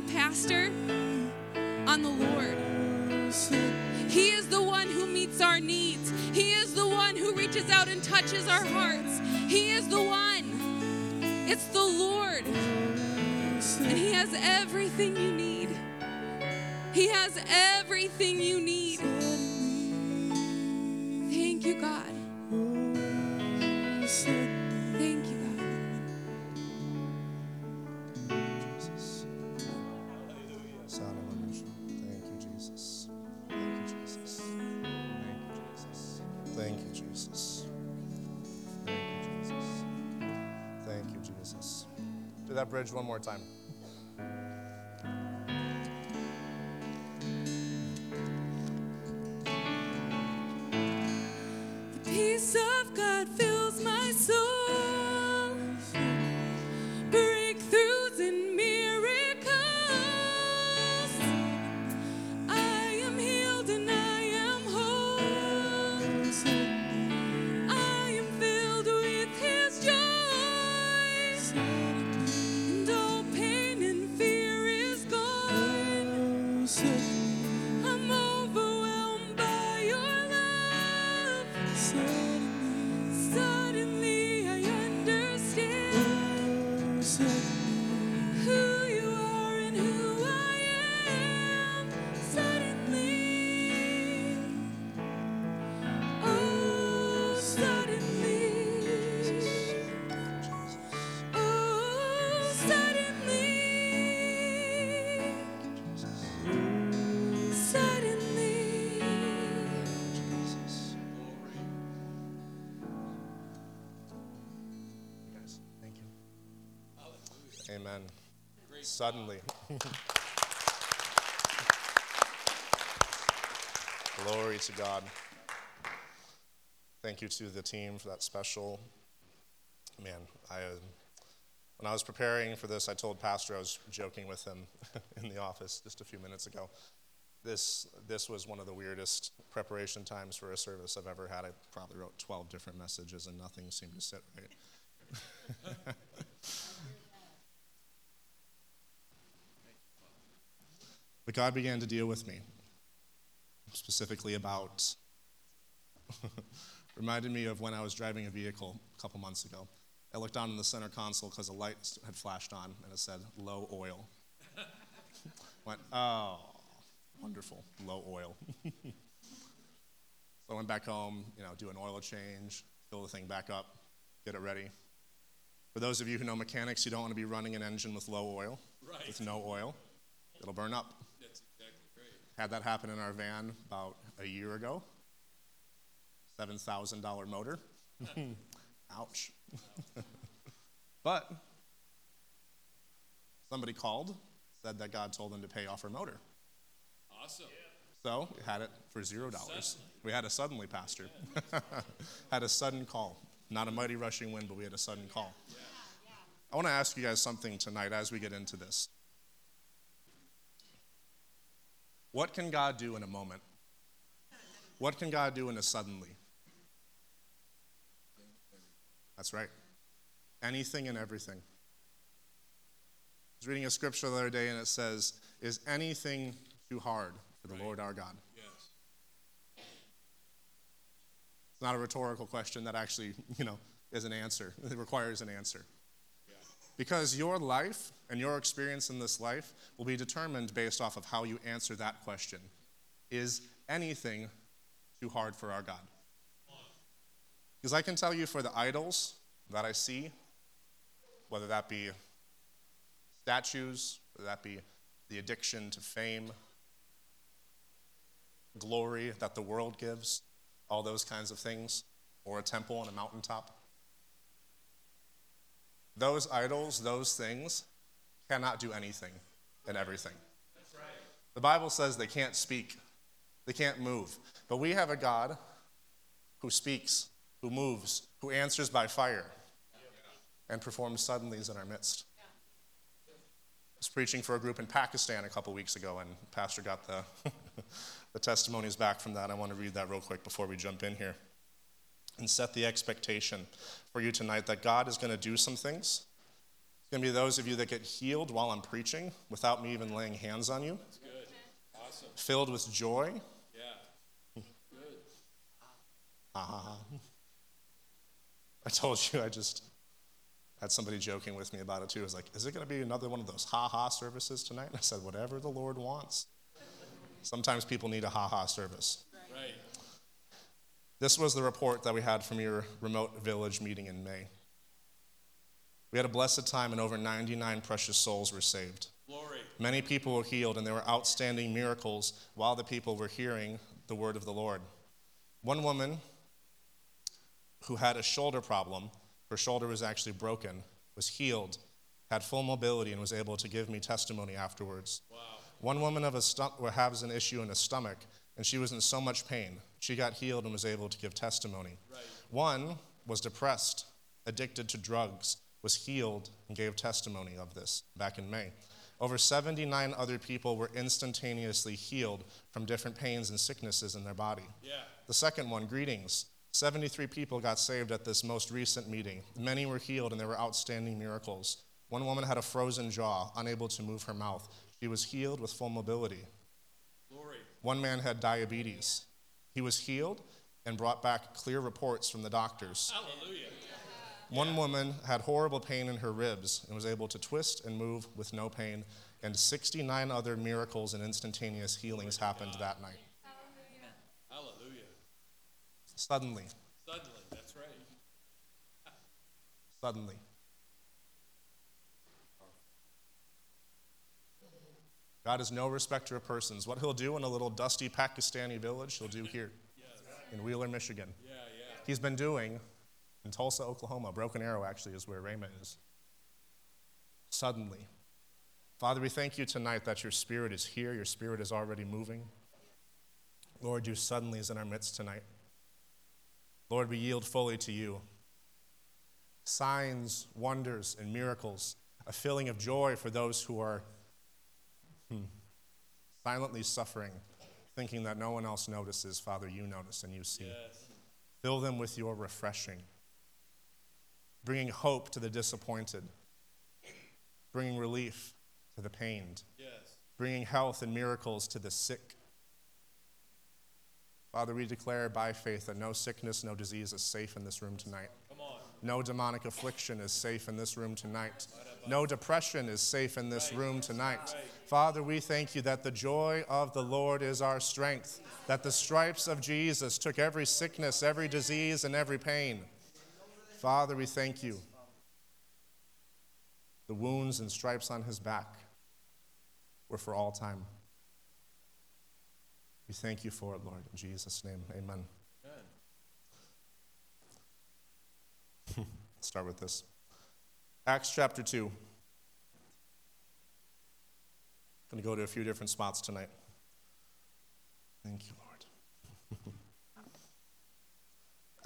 the pastor on the Lord. He is the one who meets our needs. He is the one who reaches out and touches our hearts. He is the one. It's the Lord. And He has everything you need. He has everything you need. Thank you, God. Bridge one more time. Suddenly. Glory to God. Thank you to the team for that special. Man, I, uh, when I was preparing for this, I told Pastor I was joking with him in the office just a few minutes ago. This, this was one of the weirdest preparation times for a service I've ever had. I probably wrote 12 different messages and nothing seemed to sit right. but God began to deal with me, specifically about, reminded me of when I was driving a vehicle a couple months ago. I looked down in the center console because a light had flashed on and it said low oil. Went, oh, wonderful, low oil. so I went back home, you know, do an oil change, fill the thing back up, get it ready. For those of you who know mechanics, you don't want to be running an engine with low oil, Right. with no oil. It'll burn up. That's exactly right. Had that happen in our van about a year ago. $7,000 motor. Ouch. but somebody called, said that God told them to pay off our motor. Awesome. So we had it for zero dollars. We had a suddenly pastor. had a sudden call. Not a mighty rushing wind, but we had a sudden call. I want to ask you guys something tonight as we get into this. What can God do in a moment? What can God do in a suddenly? That's right. Anything and everything. I was reading a scripture the other day and it says, Is anything too hard for the Lord our God? Yes. It's not a rhetorical question that actually, you know, is an answer. It requires an answer. Because your life and your experience in this life will be determined based off of how you answer that question. Is anything too hard for our God? Because I can tell you for the idols that I see, whether that be statues, whether that be the addiction to fame, glory that the world gives, all those kinds of things, or a temple on a mountaintop. Those idols, those things, cannot do anything and everything. The Bible says they can't speak, they can't move. But we have a God who speaks, who moves, who answers by fire, and performs suddenlies in our midst. I was preaching for a group in Pakistan a couple weeks ago, and Pastor got the, the testimonies back from that. I want to read that real quick before we jump in here and set the expectation for you tonight that God is going to do some things It's going to be those of you that get healed while I'm preaching without me even laying hands on you. That's good. Awesome. Filled with joy. Yeah. Good. Uh-huh. I told you I just had somebody joking with me about it too. I was like, is it going to be another one of those ha ha services tonight? And I said, whatever the Lord wants. Sometimes people need a ha ha service. This was the report that we had from your remote village meeting in May. We had a blessed time, and over 99 precious souls were saved. Glory. Many people were healed, and there were outstanding miracles while the people were hearing the word of the Lord. One woman who had a shoulder problem, her shoulder was actually broken, was healed, had full mobility, and was able to give me testimony afterwards. Wow. One woman of a stu- has an issue in a stomach, and she was in so much pain. She got healed and was able to give testimony. Right. One was depressed, addicted to drugs, was healed, and gave testimony of this back in May. Over 79 other people were instantaneously healed from different pains and sicknesses in their body. Yeah. The second one, greetings. 73 people got saved at this most recent meeting. Many were healed, and there were outstanding miracles. One woman had a frozen jaw, unable to move her mouth. She was healed with full mobility. Glory. One man had diabetes. He was healed and brought back clear reports from the doctors. Hallelujah. One woman had horrible pain in her ribs and was able to twist and move with no pain, and 69 other miracles and instantaneous healings happened that night. Hallelujah. Suddenly, Suddenly. That's right. suddenly. God is no respecter of persons. What he'll do in a little dusty Pakistani village, he'll do here in Wheeler, Michigan. He's been doing in Tulsa, Oklahoma. Broken Arrow actually is where Rhema is. Suddenly. Father, we thank you tonight that your spirit is here, your spirit is already moving. Lord, you suddenly is in our midst tonight. Lord, we yield fully to you. Signs, wonders, and miracles, a feeling of joy for those who are hmm, silently suffering, thinking that no one else notices. Father, you notice and you see. Yes. Fill them with your refreshing, bringing hope to the disappointed, bringing relief to the pained, Yes. bringing health and miracles to the sick. Father, we declare by faith that no sickness, no disease is safe in this room tonight. Come on. No demonic affliction is safe in this room tonight. No depression is safe in this room tonight. Father, we thank you that the joy of the Lord is our strength, that the stripes of Jesus took every sickness, every disease, and every pain. Father, we thank you. The wounds and stripes on his back were for all time. We thank you for it, Lord. In Jesus' name, amen. Amen. start with this. Acts chapter 2. I'm going to go to a few different spots tonight. Thank you, Lord.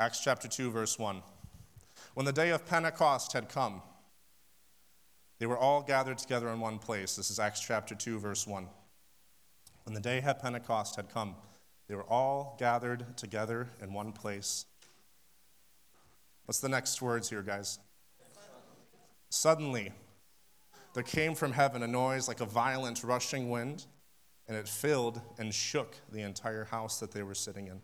Acts chapter 2, verse 1. When the day of Pentecost had come, they were all gathered together in one place. This is Acts chapter 2, verse 1. When the day of Pentecost had come, they were all gathered together in one place. What's the next words here, guys? Suddenly, there came from heaven a noise like a violent rushing wind, and it filled and shook the entire house that they were sitting in.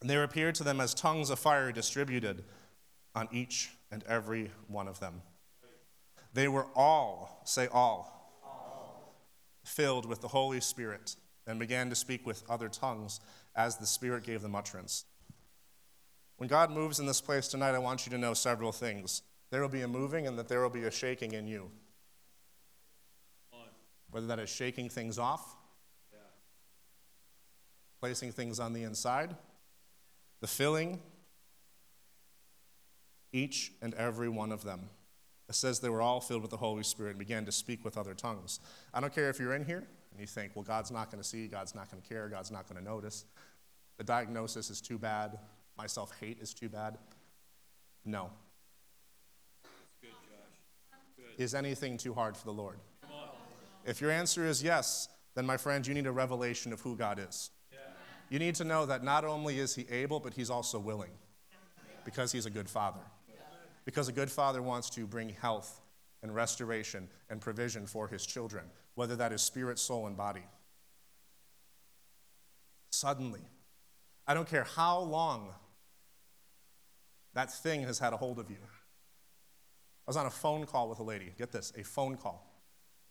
And there appeared to them as tongues of fire distributed on each and every one of them. They were all, say all, all, filled with the Holy Spirit and began to speak with other tongues as the Spirit gave them utterance. When God moves in this place tonight, I want you to know several things. There will be a moving and that there will be a shaking in you. Whether that is shaking things off, placing things on the inside, the filling, each and every one of them. It says they were all filled with the Holy Spirit and began to speak with other tongues. I don't care if you're in here and you think, well, God's not going to see, God's not going to care, God's not going to notice. The diagnosis is too bad, my self hate is too bad. No. Is anything too hard for the Lord? If your answer is yes, then my friend, you need a revelation of who God is. You need to know that not only is He able, but He's also willing because He's a good Father. Because a good father wants to bring health and restoration and provision for his children, whether that is spirit, soul, and body. Suddenly, I don't care how long that thing has had a hold of you. I was on a phone call with a lady. Get this, a phone call.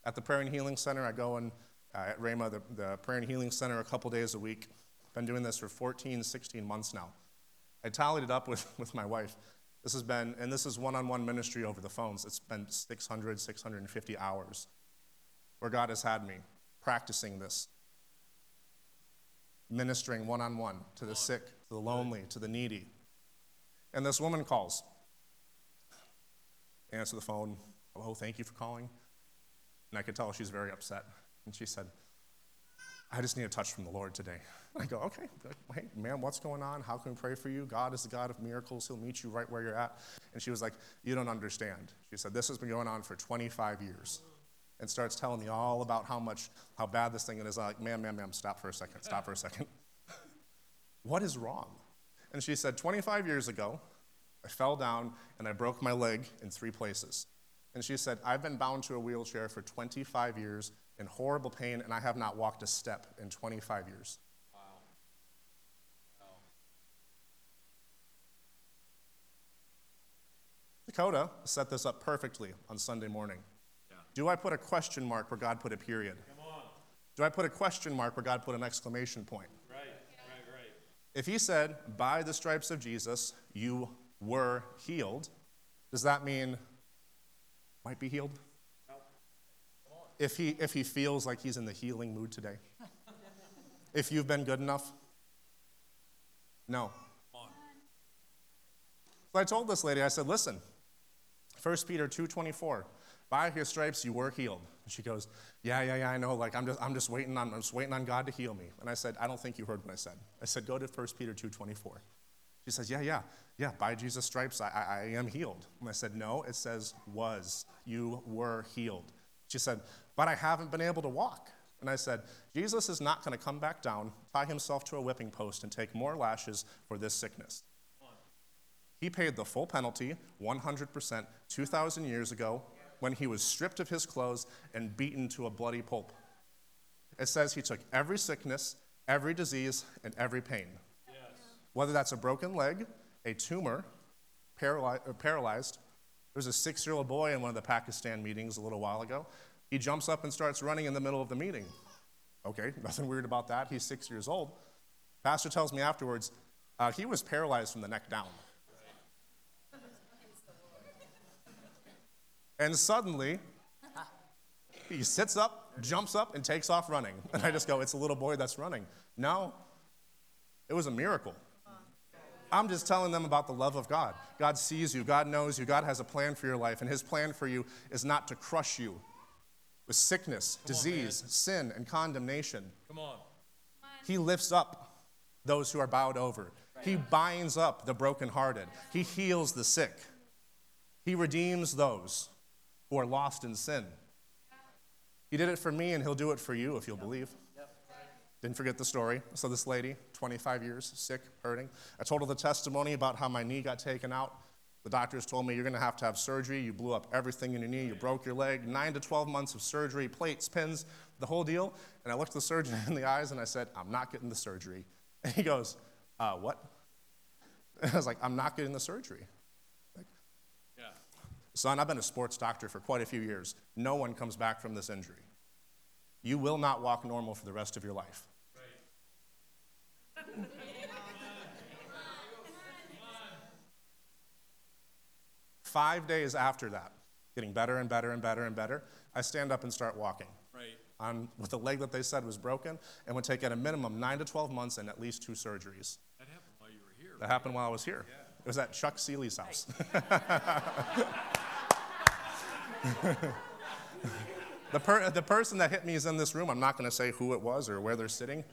At the Prayer and Healing Center, I go in uh, at Rhema, the, the Prayer and Healing Center, a couple days a week. Been doing this for 14, 16 months now. I tallied it up with, with my wife. This has been, and this is one on one ministry over the phones. It's been 600, 650 hours where God has had me practicing this, ministering one on one to the sick, to the lonely, to the needy. And this woman calls. Answer the phone. Hello, thank you for calling. And I could tell she's very upset. And she said, I just need a touch from the Lord today. I go, okay, hey, ma'am, what's going on? How can we pray for you? God is the God of miracles. He'll meet you right where you're at. And she was like, You don't understand. She said, This has been going on for 25 years. And starts telling me all about how much, how bad this thing is. I'm like, ma'am, ma'am, ma'am, stop for a second, stop for a second. what is wrong? And she said, 25 years ago, I fell down and I broke my leg in three places. And she said, I've been bound to a wheelchair for 25 years in horrible pain, and I have not walked a step in 25 years. Wow. wow. Dakota set this up perfectly on Sunday morning. Yeah. Do I put a question mark where God put a period? Come on. Do I put a question mark where God put an exclamation point? If he said, By the stripes of Jesus, you were healed, does that mean might be healed? If he, if he feels like he's in the healing mood today? if you've been good enough? No. So I told this lady, I said, listen, 1 Peter 2.24, by his stripes you were healed. And she goes, yeah, yeah, yeah, I know. Like, I'm just, I'm just waiting on, I'm just waiting on God to heal me. And I said, I don't think you heard what I said. I said, go to 1 Peter 2.24. She says, yeah, yeah, yeah, by Jesus' stripes I, I, am healed. And I said, no, it says was. You were healed. She said, but I haven't been able to walk. And I said, Jesus is not going to come back down, tie himself to a whipping post, and take more lashes for this sickness. He paid the full penalty, 100%, 2,000 years ago, when he was stripped of his clothes and beaten to a bloody pulp. It says he took every sickness, every disease, and every pain. Yes. Whether that's a broken leg, a tumor, paralyzed. There was a six year old boy in one of the Pakistan meetings a little while ago. He jumps up and starts running in the middle of the meeting. Okay, nothing weird about that. He's six years old. Pastor tells me afterwards uh, he was paralyzed from the neck down. And suddenly, he sits up, jumps up, and takes off running. And I just go, It's a little boy that's running. No, it was a miracle. I'm just telling them about the love of God. God sees you, God knows you, God has a plan for your life, and His plan for you is not to crush you with sickness, Come disease, on, sin, and condemnation. Come on. He lifts up those who are bowed over. He binds up the brokenhearted. He heals the sick. He redeems those who are lost in sin. He did it for me, and He'll do it for you if you'll believe. Didn't forget the story. So, this lady, 25 years, sick, hurting. I told her the testimony about how my knee got taken out. The doctors told me you're going to have to have surgery. You blew up everything in your knee. You broke your leg. Nine to 12 months of surgery, plates, pins, the whole deal. And I looked the surgeon in the eyes and I said, I'm not getting the surgery. And he goes, uh, What? And I was like, I'm not getting the surgery. Son, I've been a sports doctor for quite a few years. No one comes back from this injury. You will not walk normal for the rest of your life. Five days after that, getting better and better and better and better, I stand up and start walking. Right. On, with the leg that they said was broken and would take at a minimum 9 to 12 months and at least two surgeries. That happened while you were here. That happened while I was here. Yeah. It was at Chuck Seeley's house. the, per, the person that hit me is in this room. I'm not going to say who it was or where they're sitting.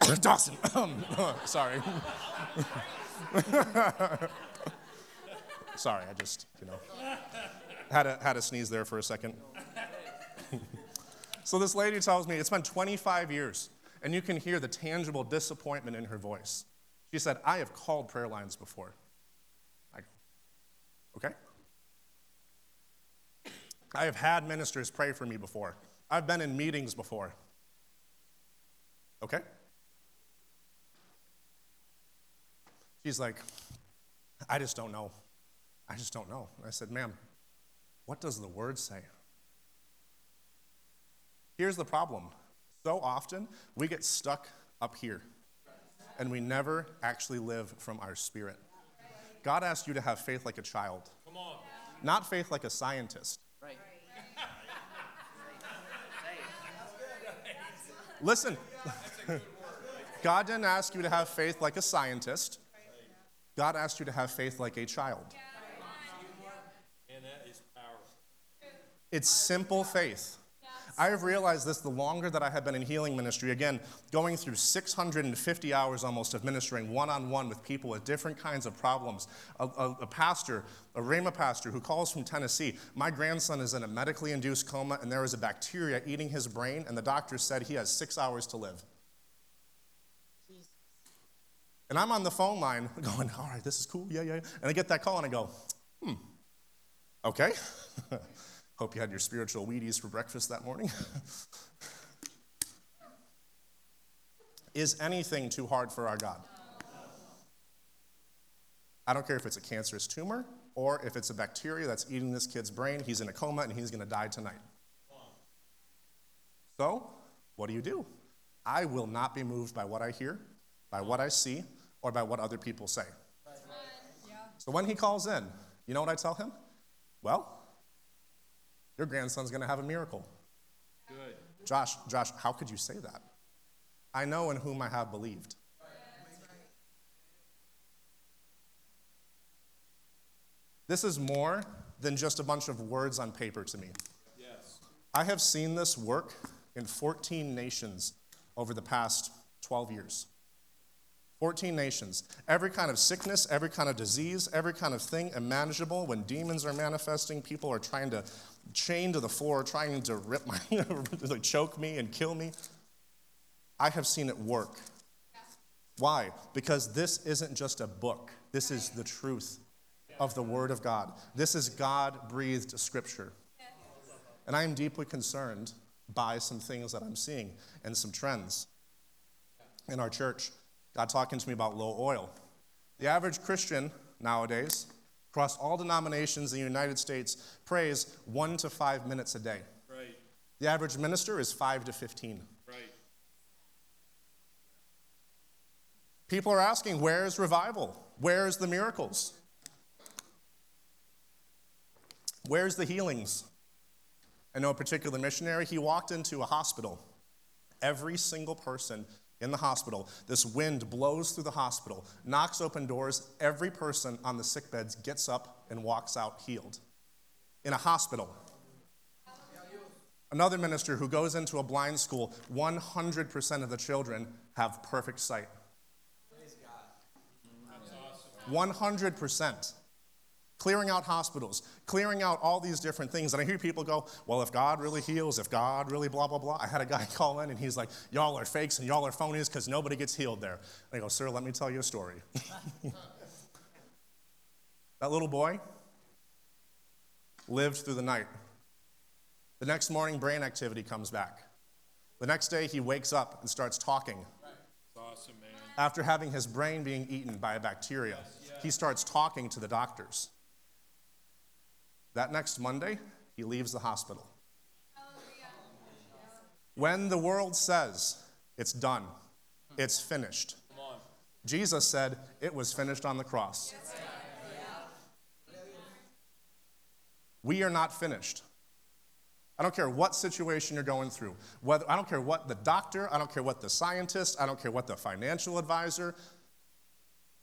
Dawson. Um, sorry. Sorry, I just, you know, had a, had a sneeze there for a second. so this lady tells me it's been 25 years, and you can hear the tangible disappointment in her voice. She said, I have called prayer lines before. I go, Okay? I have had ministers pray for me before. I've been in meetings before. Okay? She's like, I just don't know. I just don't know. I said, Ma'am, what does the word say? Here's the problem so often we get stuck up here and we never actually live from our spirit. God asked you to have faith like a child, Come on. not faith like a scientist. Listen, God didn't ask you to have faith like a scientist. God asked you to have faith like a child. And that is powerful. It's simple faith. I have realized this the longer that I have been in healing ministry. Again, going through 650 hours almost of ministering one on one with people with different kinds of problems. A, a, a pastor, a Rhema pastor who calls from Tennessee, my grandson is in a medically induced coma and there is a bacteria eating his brain, and the doctor said he has six hours to live. And I'm on the phone line going, all right, this is cool, yeah, yeah. yeah." And I get that call and I go, hmm, okay. Hope you had your spiritual Wheaties for breakfast that morning. is anything too hard for our God? I don't care if it's a cancerous tumor or if it's a bacteria that's eating this kid's brain. He's in a coma and he's going to die tonight. So, what do you do? I will not be moved by what I hear, by what I see, or by what other people say. So when he calls in, you know what I tell him? Well, your grandson's going to have a miracle. Good. Josh, Josh, how could you say that? I know in whom I have believed. This is more than just a bunch of words on paper to me. Yes. I have seen this work in 14 nations over the past 12 years. 14 nations. Every kind of sickness, every kind of disease, every kind of thing imaginable. When demons are manifesting, people are trying to chain to the floor, trying to rip my, choke me and kill me. I have seen it work. Why? Because this isn't just a book. This is the truth of the Word of God. This is God breathed scripture. And I am deeply concerned by some things that I'm seeing and some trends in our church. God talking to me about low oil. The average Christian nowadays, across all denominations in the United States, prays one to five minutes a day. Right. The average minister is five to 15. Right. People are asking, where's revival? Where's the miracles? Where's the healings? I know a particular missionary, he walked into a hospital. Every single person in the hospital, this wind blows through the hospital, knocks open doors. Every person on the sick beds gets up and walks out healed. In a hospital. Another minister who goes into a blind school, 100% of the children have perfect sight. 100%. Clearing out hospitals, clearing out all these different things. And I hear people go, well, if God really heals, if God really blah, blah, blah. I had a guy call in and he's like, y'all are fakes and y'all are phonies because nobody gets healed there. And I go, sir, let me tell you a story. that little boy lived through the night. The next morning, brain activity comes back. The next day, he wakes up and starts talking awesome, man. after having his brain being eaten by a bacteria. He starts talking to the doctors. That next Monday, he leaves the hospital. When the world says it's done, it's finished, Jesus said it was finished on the cross. We are not finished. I don't care what situation you're going through. Whether, I don't care what the doctor, I don't care what the scientist, I don't care what the financial advisor,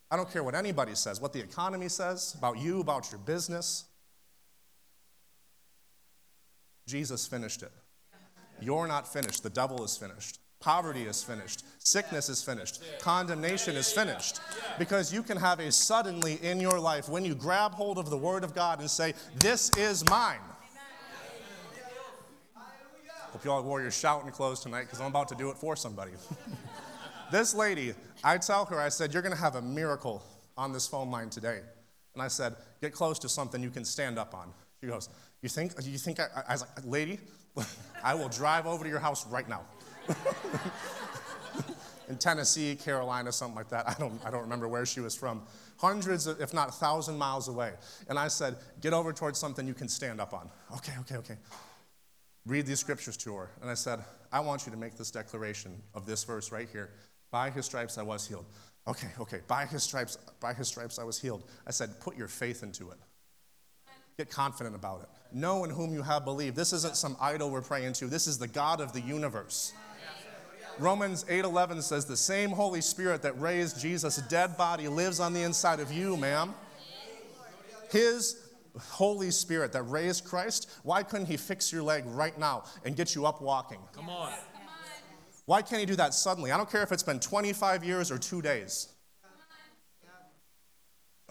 I don't care what anybody says, what the economy says about you, about your business. Jesus finished it. You're not finished. The devil is finished. Poverty is finished. Sickness is finished. Condemnation is finished. Because you can have a suddenly in your life when you grab hold of the Word of God and say, This is mine. Hope you all wore your shouting clothes tonight because I'm about to do it for somebody. this lady, I tell her, I said, You're going to have a miracle on this phone line today. And I said, Get close to something you can stand up on. She goes, You think, you think I, I was like, Lady, I will drive over to your house right now. in Tennessee, Carolina, something like that. I don't, I don't remember where she was from. Hundreds, of, if not a thousand miles away. And I said, Get over towards something you can stand up on. Okay, okay, okay. Read these scriptures to her. And I said, I want you to make this declaration of this verse right here. By his stripes I was healed. Okay, okay. By his stripes, by his stripes I was healed. I said, put your faith into it. Get confident about it. Know in whom you have believed. This isn't some idol we're praying to. This is the God of the universe. Romans 8:11 says the same Holy Spirit that raised Jesus' dead body lives on the inside of you, ma'am. His Holy Spirit that raised Christ, why couldn't he fix your leg right now and get you up walking? Come on. Why can't he do that suddenly? I don't care if it's been 25 years or 2 days.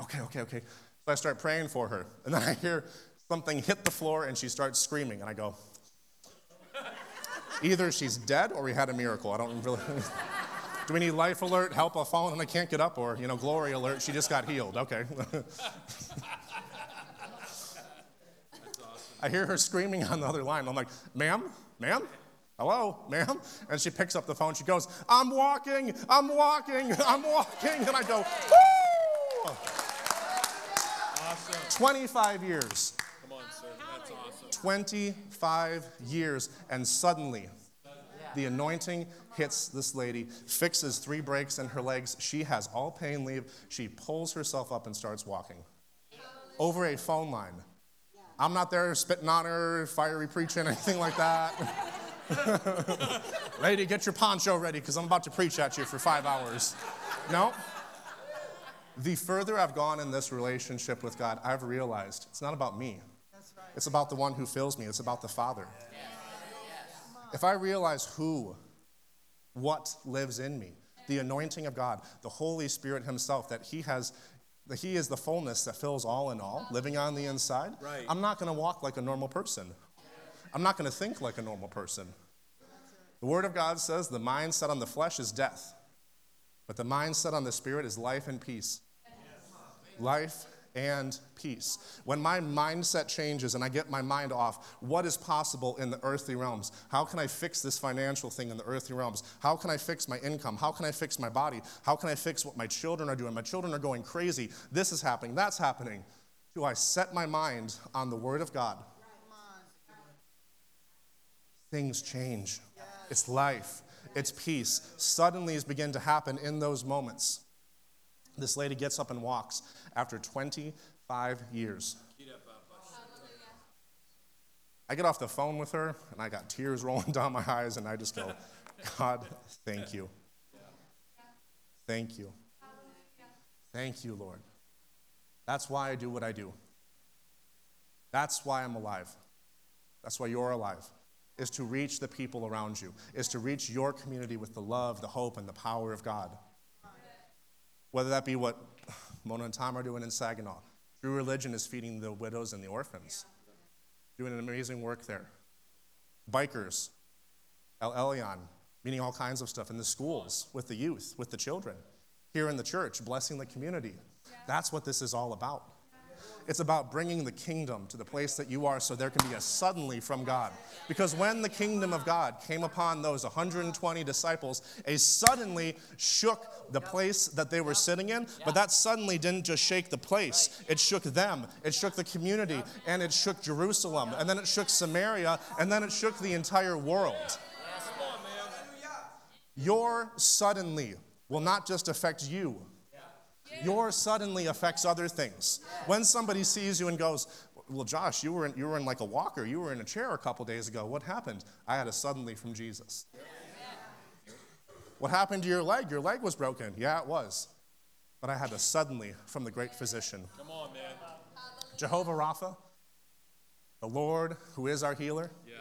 Okay, okay, okay. So I start praying for her, and then I hear something hit the floor and she starts screaming, and I go, Either she's dead or we had a miracle. I don't really. Do we need life alert, help, I've fallen and I can't get up, or, you know, glory alert, she just got healed? Okay. I hear her screaming on the other line. I'm like, ma'am, ma'am, hello, ma'am. And she picks up the phone. She goes, I'm walking, I'm walking, I'm walking. And I go, woo! Awesome. 25 years. Come on, sir. That's awesome. 25 years. And suddenly, the anointing hits this lady, fixes three breaks in her legs. She has all pain leave. She pulls herself up and starts walking over a phone line. I'm not there spitting on her, fiery preaching, anything like that. Lady, get your poncho ready because I'm about to preach at you for five hours. No. The further I've gone in this relationship with God, I've realized it's not about me. It's about the one who fills me, it's about the Father. If I realize who, what lives in me, the anointing of God, the Holy Spirit Himself, that He has that He is the fullness that fills all in all, living on the inside, Right. I'm not going to walk like a normal person. I'm not going to think like a normal person. The Word of God says the mind set on the flesh is death, but the mind set on the Spirit is life and peace. Life and peace. When my mindset changes and I get my mind off, what is possible in the earthly realms? How can I fix this financial thing in the earthly realms? How can I fix my income? How can I fix my body? How can I fix what my children are doing? My children are going crazy. This is happening, that's happening. Do I set my mind on the Word of God? Things change. It's life, it's peace. Suddenlies begin to happen in those moments. This lady gets up and walks after 25 years. I get off the phone with her and I got tears rolling down my eyes and I just go, God, thank you. Thank you. Thank you, Lord. That's why I do what I do. That's why I'm alive. That's why you're alive. Is to reach the people around you, is to reach your community with the love, the hope, and the power of God. Whether that be what Mona and Tom are doing in Saginaw. True religion is feeding the widows and the orphans, doing an amazing work there. Bikers, El Elyon, meaning all kinds of stuff in the schools, with the youth, with the children. Here in the church, blessing the community. That's what this is all about. It's about bringing the kingdom to the place that you are so there can be a suddenly from God. Because when the kingdom of God came upon those 120 disciples, a suddenly shook the place that they were sitting in, but that suddenly didn't just shake the place, it shook them, it shook the community, and it shook Jerusalem, and then it shook Samaria, and then it shook the entire world. Your suddenly will not just affect you, your suddenly affects other things. When somebody sees you and goes, Well, Josh, you were, in, you were in like a walker, you were in a chair a couple days ago. What happened? I had a suddenly from Jesus. What happened to your leg? Your leg was broken. Yeah, it was. But I had a suddenly from the great physician. Come on, man. Jehovah Rapha, the Lord who is our healer. Yes.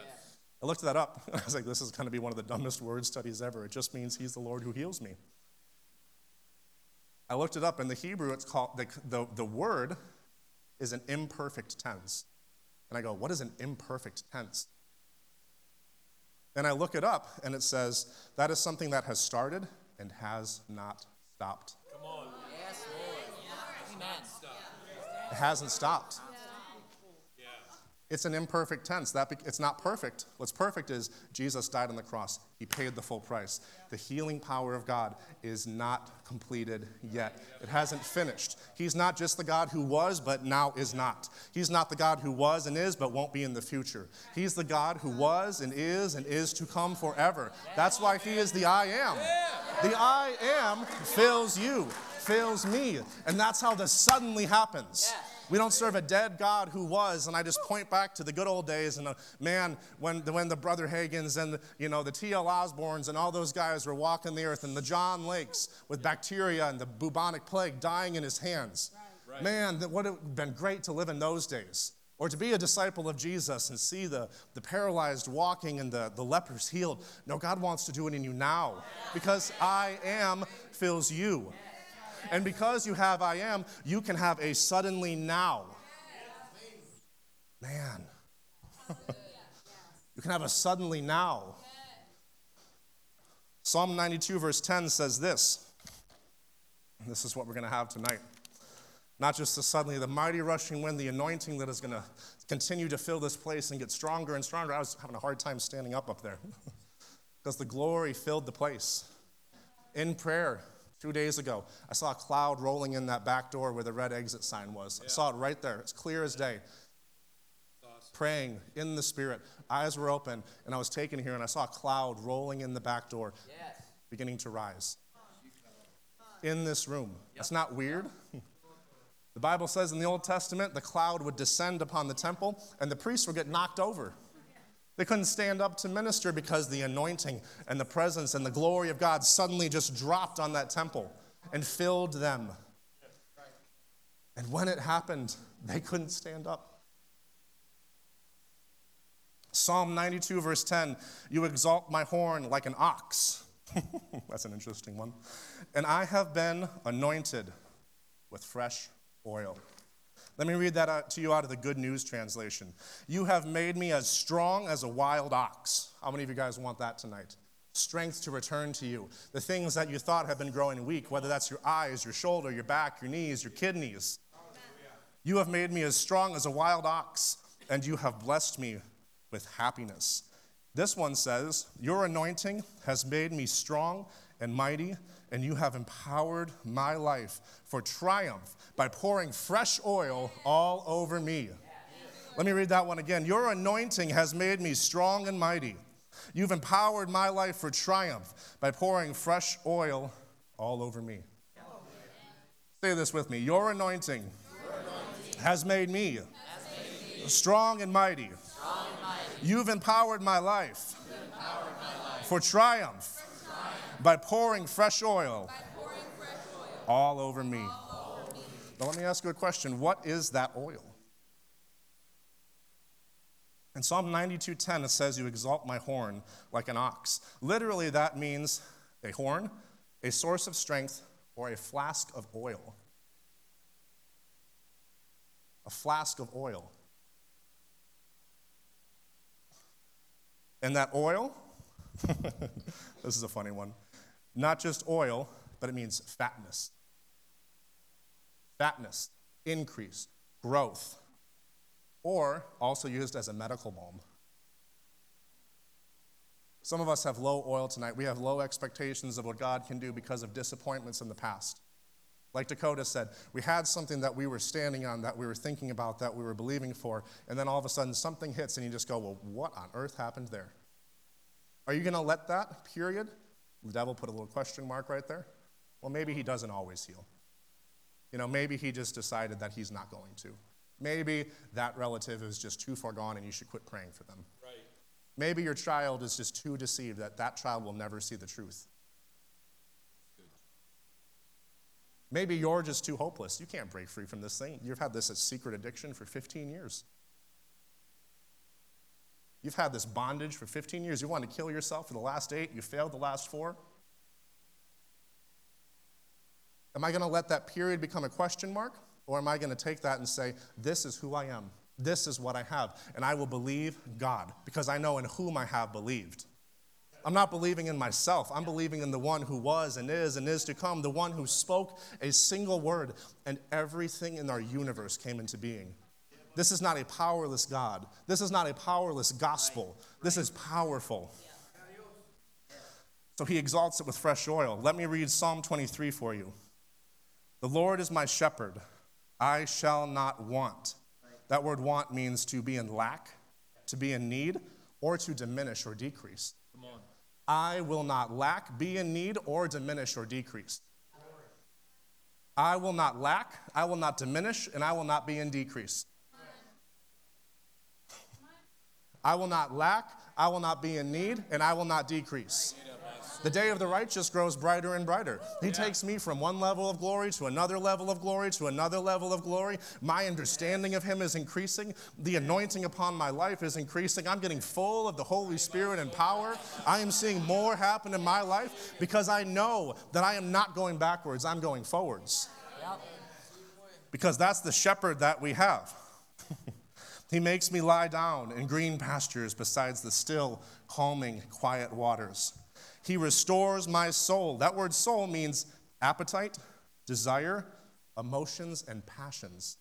I looked that up. I was like, this is going to be one of the dumbest word studies ever. It just means he's the Lord who heals me. I looked it up. In the Hebrew, it's called, the, the, the word is an imperfect tense. And I go, what is an imperfect tense? And I look it up, and it says, that is something that has started and has not stopped. Come on. yes, Lord, Amen. It hasn't stopped. It's an imperfect tense. That it's not perfect. What's perfect is Jesus died on the cross. He paid the full price. The healing power of God is not completed yet. It hasn't finished. He's not just the God who was but now is not. He's not the God who was and is but won't be in the future. He's the God who was and is and is to come forever. That's why he is the I am. The I am fills you, fills me, and that's how this suddenly happens. We don't serve a dead God who was, and I just point back to the good old days. And uh, man, when, when the Brother Hagins and the, you know the T.L. Osborns and all those guys were walking the earth, and the John Lakes with bacteria and the bubonic plague dying in his hands. Right. Man, that would have been great to live in those days. Or to be a disciple of Jesus and see the, the paralyzed walking and the, the lepers healed. No, God wants to do it in you now because I am fills you. And because you have I am, you can have a suddenly now. Man. you can have a suddenly now. Psalm 92, verse 10 says this. This is what we're going to have tonight. Not just the suddenly, the mighty rushing wind, the anointing that is going to continue to fill this place and get stronger and stronger. I was having a hard time standing up up there because the glory filled the place. In prayer, Two days ago, I saw a cloud rolling in that back door where the red exit sign was. Yeah. I saw it right there. It's clear as day. Awesome. Praying in the Spirit. Eyes were open, and I was taken here, and I saw a cloud rolling in the back door, yes. beginning to rise. In this room. Yep. That's not weird. The Bible says in the Old Testament, the cloud would descend upon the temple, and the priests would get knocked over. They couldn't stand up to minister because the anointing and the presence and the glory of God suddenly just dropped on that temple and filled them. And when it happened, they couldn't stand up. Psalm 92, verse 10 You exalt my horn like an ox. That's an interesting one. And I have been anointed with fresh oil. Let me read that to you out of the Good News translation. You have made me as strong as a wild ox. How many of you guys want that tonight? Strength to return to you. The things that you thought have been growing weak, whether that's your eyes, your shoulder, your back, your knees, your kidneys. You have made me as strong as a wild ox, and you have blessed me with happiness. This one says, Your anointing has made me strong and mighty, and you have empowered my life for triumph by pouring fresh oil all over me. Let me read that one again. Your anointing has made me strong and mighty. You've empowered my life for triumph by pouring fresh oil all over me. Say this with me. Your anointing, has, made me strong and mighty. You've empowered my life, for triumph by pouring fresh oil, pouring fresh oil. All, over me. all over me. Now, let me ask you a question What is that oil? In Psalm 92:10 it says you exalt my horn like an ox. Literally that means a horn, a source of strength or a flask of oil. A flask of oil. And that oil this is a funny one. Not just oil, but it means fatness. Fatness, increase, growth, or also used as a medical balm. Some of us have low oil tonight. We have low expectations of what God can do because of disappointments in the past. Like Dakota said, we had something that we were standing on, that we were thinking about, that we were believing for, and then all of a sudden something hits and you just go, well, what on earth happened there? Are you going to let that, period, the devil put a little question mark right there. Well, maybe he doesn't always heal. You know, maybe he just decided that he's not going to. Maybe that relative is just too far gone and you should quit praying for them. Right. Maybe your child is just too deceived that that child will never see the truth. Maybe you're just too hopeless. You can't break free from this thing. You've had this as secret addiction for 15 years. You've had this bondage for 15 years. You want to kill yourself for the last eight. You failed the last four. Am I going to let that period become a question mark? Or am I going to take that and say, This is who I am. This is what I have. And I will believe God because I know in whom I have believed. I'm not believing in myself. I'm believing in the one who was and is and is to come, the one who spoke a single word, and everything in our universe came into being. This is not a powerless God. This is not a powerless gospel. This is powerful. So he exalts it with fresh oil. Let me read Psalm 23 for you. The Lord is my shepherd, I shall not want. That word want means to be in lack, to be in need, or to diminish or decrease. I will not lack, be in need, or diminish or decrease. I will not lack, I will not diminish, and I will not be in decrease. I will not lack, I will not be in need, and I will not decrease. The day of the righteous grows brighter and brighter. He takes me from one level of glory to another level of glory to another level of glory. My understanding of Him is increasing. The anointing upon my life is increasing. I'm getting full of the Holy Spirit and power. I am seeing more happen in my life because I know that I am not going backwards, I'm going forwards. Because that's the shepherd that we have. He makes me lie down in green pastures besides the still, calming, quiet waters. He restores my soul. That word soul means appetite, desire, emotions, and passions.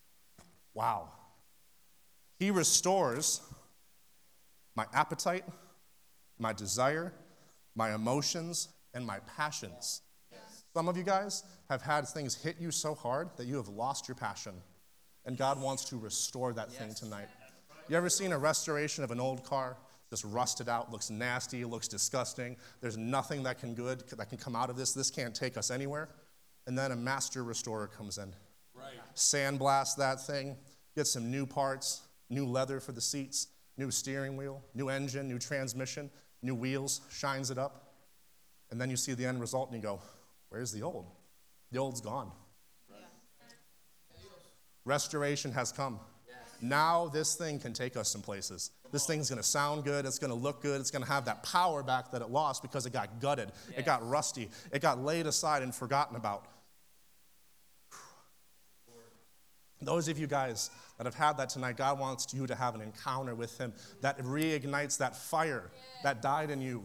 Wow. He restores my appetite, my desire, my emotions, and my passions. Some of you guys have had things hit you so hard that you have lost your passion. And God wants to restore that thing tonight. You ever seen a restoration of an old car? just rusted out, looks nasty, looks disgusting. There's nothing that can good that can come out of this. This can't take us anywhere. And then a master restorer comes in. Right. Sandblast that thing, get some new parts, new leather for the seats, new steering wheel, new engine, new transmission, new wheels, shines it up. And then you see the end result and you go, Where's the old? The old's gone. Right. Restoration has come. Now this thing can take us some places. This thing's gonna sound good, it's gonna look good, it's gonna have that power back that it lost because it got gutted, yes. it got rusty, it got laid aside and forgotten about. Those of you guys that have had that tonight, God wants you to have an encounter with Him that reignites that fire that died in you.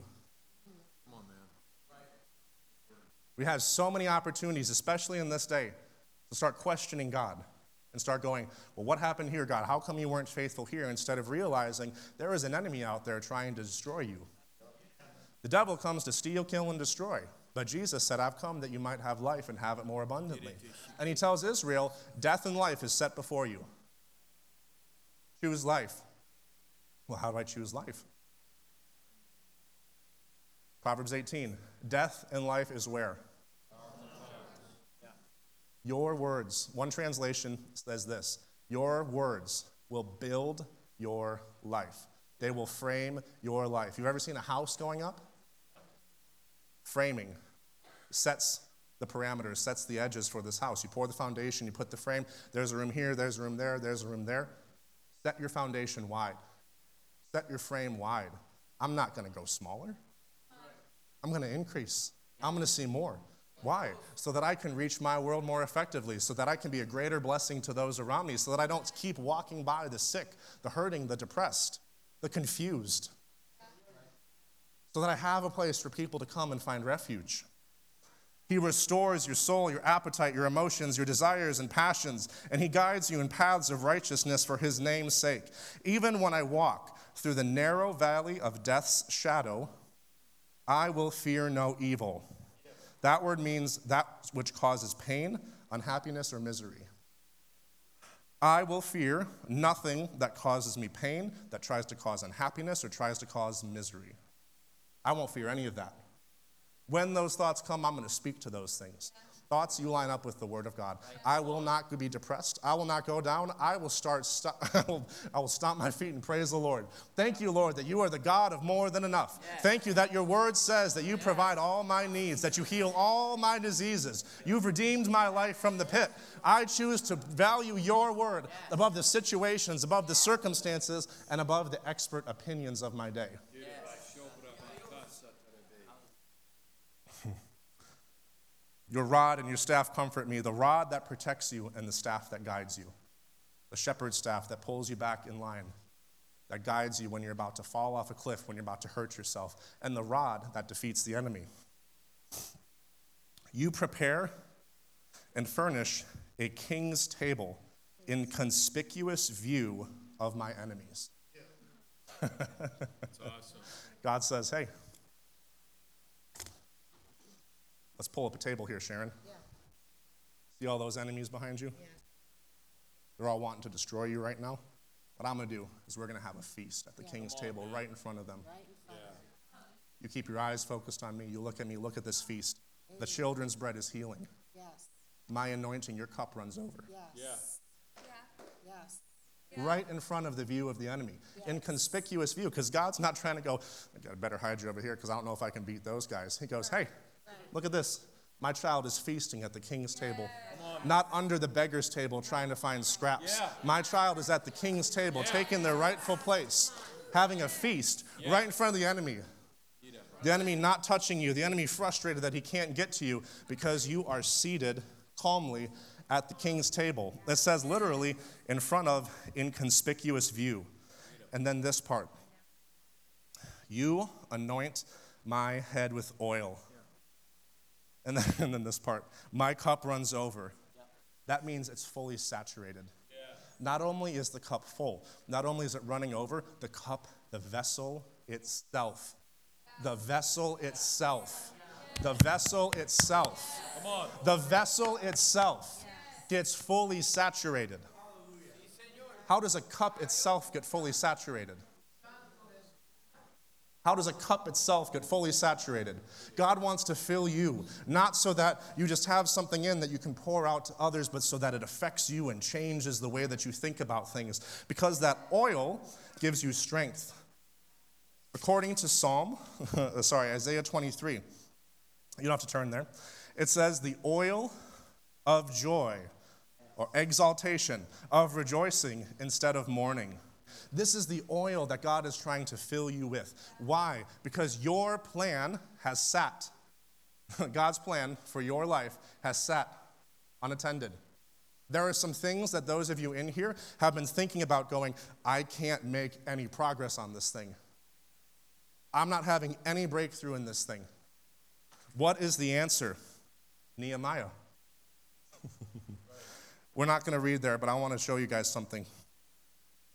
Come on, man. We have so many opportunities, especially in this day, to start questioning God and start going, Well, what happened here, God? How come you weren't faithful here? Instead of realizing there is an enemy out there trying to destroy you. The devil comes to steal, kill, and destroy. But Jesus said, I've come that you might have life and have it more abundantly. And he tells Israel, Death and life is set before you. Choose life. Well, how do I choose life? Proverbs 18 Death and life is where? Your words, one translation says this Your words will build your life. They will frame your life. You've ever seen a house going up? Framing sets the parameters, sets the edges for this house. You pour the foundation, you put the frame. There's a room here, there's a room there, there's a room there. Set your foundation wide. Set your frame wide. I'm not going to go smaller. I'm going to increase. I'm going to see more. Why? So that I can reach my world more effectively, so that I can be a greater blessing to those around me, so that I don't keep walking by the sick, the hurting, the depressed, the confused, so that I have a place for people to come and find refuge. He restores your soul, your appetite, your emotions, your desires and passions, and He guides you in paths of righteousness for His name's sake. Even when I walk through the narrow valley of death's shadow, I will fear no evil that word means that which causes pain, unhappiness, or misery. I will fear nothing that causes me pain, that tries to cause unhappiness, or tries to cause misery. I won't fear any of that. When those thoughts come, I'm going to speak to those things thoughts, you line up with the Word of God. I will not be depressed. I will not go down. I will start. St- I, will, I will stomp my feet and praise the Lord. Thank you, Lord, that you are the God of more than enough. Yes. Thank you that your Word says that you provide all my needs, that you heal all my diseases. You've redeemed my life from the pit. I choose to value your Word above the situations, above the circumstances, and above the expert opinions of my day. Your rod and your staff comfort me, the rod that protects you and the staff that guides you, the shepherd's staff that pulls you back in line, that guides you when you're about to fall off a cliff, when you're about to hurt yourself, and the rod that defeats the enemy. You prepare and furnish a king's table in conspicuous view of my enemies. That's awesome. God says, hey, let's pull up a table here, Sharon. Yeah. See all those enemies behind you? Yeah. They're all wanting to destroy you right now. What I'm going to do is we're going to have a feast at the king's table right in front of them. Right in front of You keep your eyes focused on me. You look at me. Look at this feast. The children's bread is healing. Yes. My anointing, your cup runs over. Yes. Yes. Right in front of the view of the enemy. In conspicuous view, because God's not trying to go, I got a better hide you over here because I don't know if I can beat those guys. He goes, hey, look at this. My child is feasting at the king's table, not under the beggar's table trying to find scraps. Yeah. My child is at the king's table, taking their rightful place, having a feast right in front of the enemy. The enemy not touching you, the enemy frustrated that he can't get to you because you are seated calmly at the king's table. It says literally in front of, in conspicuous view. And then this part You anoint my head with oil. And then, and then this part My cup runs over. That means it's fully saturated. Not only is the cup full, not only is it running over, the cup, the vessel itself. The vessel itself. The vessel itself. Come on. The vessel itself gets fully saturated. How does a cup itself get fully saturated? How does a cup itself get fully saturated? God wants to fill you, not so that you just have something in that you can pour out to others, but so that it affects you and changes the way that you think about things. Because that oil gives you strength. According to Psalm, sorry, Isaiah 23, you don't have to turn there. It says, The oil of joy or exaltation, of rejoicing instead of mourning. This is the oil that God is trying to fill you with. Why? Because your plan has sat. God's plan for your life has sat unattended. There are some things that those of you in here have been thinking about going, I can't make any progress on this thing. I'm not having any breakthrough in this thing. What is the answer? Nehemiah. We're not going to read there, but I want to show you guys something.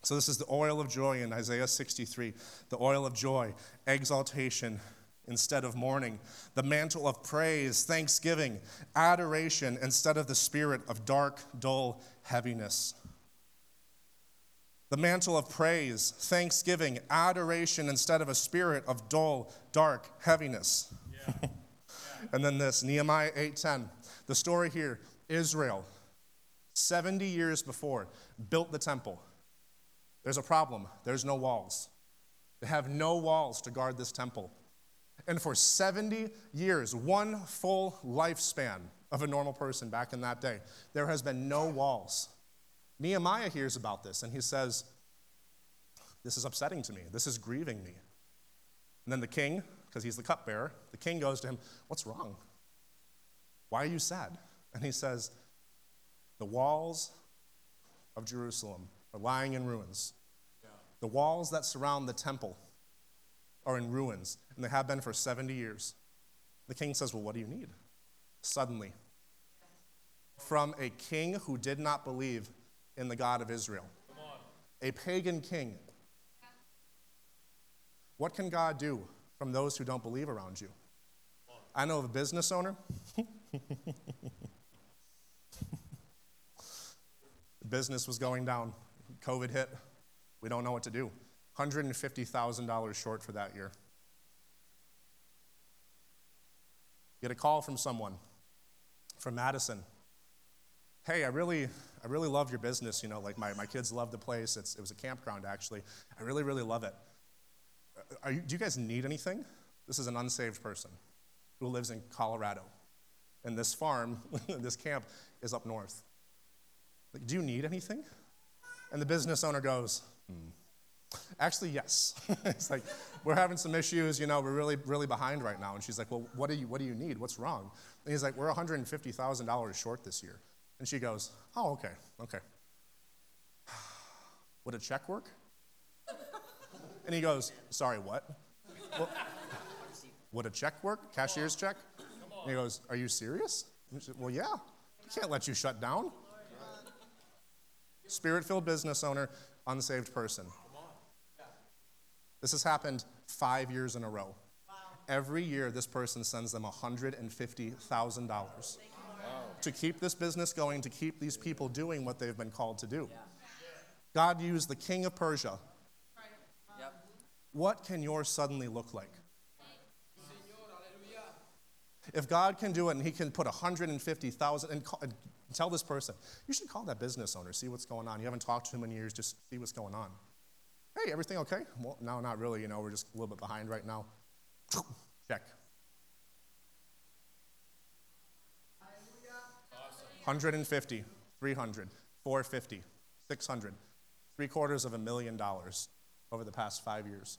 So, this is the oil of joy in Isaiah 63 the oil of joy, exaltation instead of mourning, the mantle of praise, thanksgiving, adoration instead of the spirit of dark, dull heaviness. The mantle of praise, thanksgiving, adoration instead of a spirit of dull, dark heaviness. and then this, Nehemiah 8:10. The story here, Israel 70 years before built the temple. There's a problem. There's no walls. They have no walls to guard this temple. And for 70 years, one full lifespan of a normal person back in that day, there has been no walls. Nehemiah hears about this and he says, This is upsetting to me. This is grieving me. And then the king, because he's the cupbearer, the king goes to him, What's wrong? Why are you sad? And he says, The walls of Jerusalem are lying in ruins. The walls that surround the temple are in ruins, and they have been for 70 years. The king says, Well, what do you need? Suddenly, from a king who did not believe in the God of Israel, a pagan king. What can God do from those who don't believe around you? I know of a business owner. business was going down. COVID hit. We don't know what to do. $150,000 short for that year. Get a call from someone from Madison. Hey, I really, I really love your business. You know, like my, my kids love the place. It's, it was a campground, actually. I really, really love it. Uh, are you, do you guys need anything? This is an unsaved person who lives in Colorado. And this farm, this camp, is up north. Like, do you need anything? And the business owner goes, hmm. Actually, yes. it's like, we're having some issues, you know, we're really, really behind right now. And she's like, well, what do you, what do you need? What's wrong? And he's like, we're $150,000 short this year. And she goes, oh, okay, okay. Would a check work? And he goes, Sorry, what? Well, would a check work? Cashier's check? And he goes, Are you serious? Said, well, yeah. Can't let you shut down. Spirit filled business owner, unsaved person. This has happened five years in a row. Every year, this person sends them $150,000 to keep this business going, to keep these people doing what they've been called to do. God used the king of Persia. What can yours suddenly look like? If God can do it and He can put 150,000 and, and tell this person, you should call that business owner, see what's going on. You haven't talked to him in years, just see what's going on. Hey, everything okay? Well, no, not really. You know, we're just a little bit behind right now. Check. 150, 300, 450, 600, three quarters of a million dollars over the past five years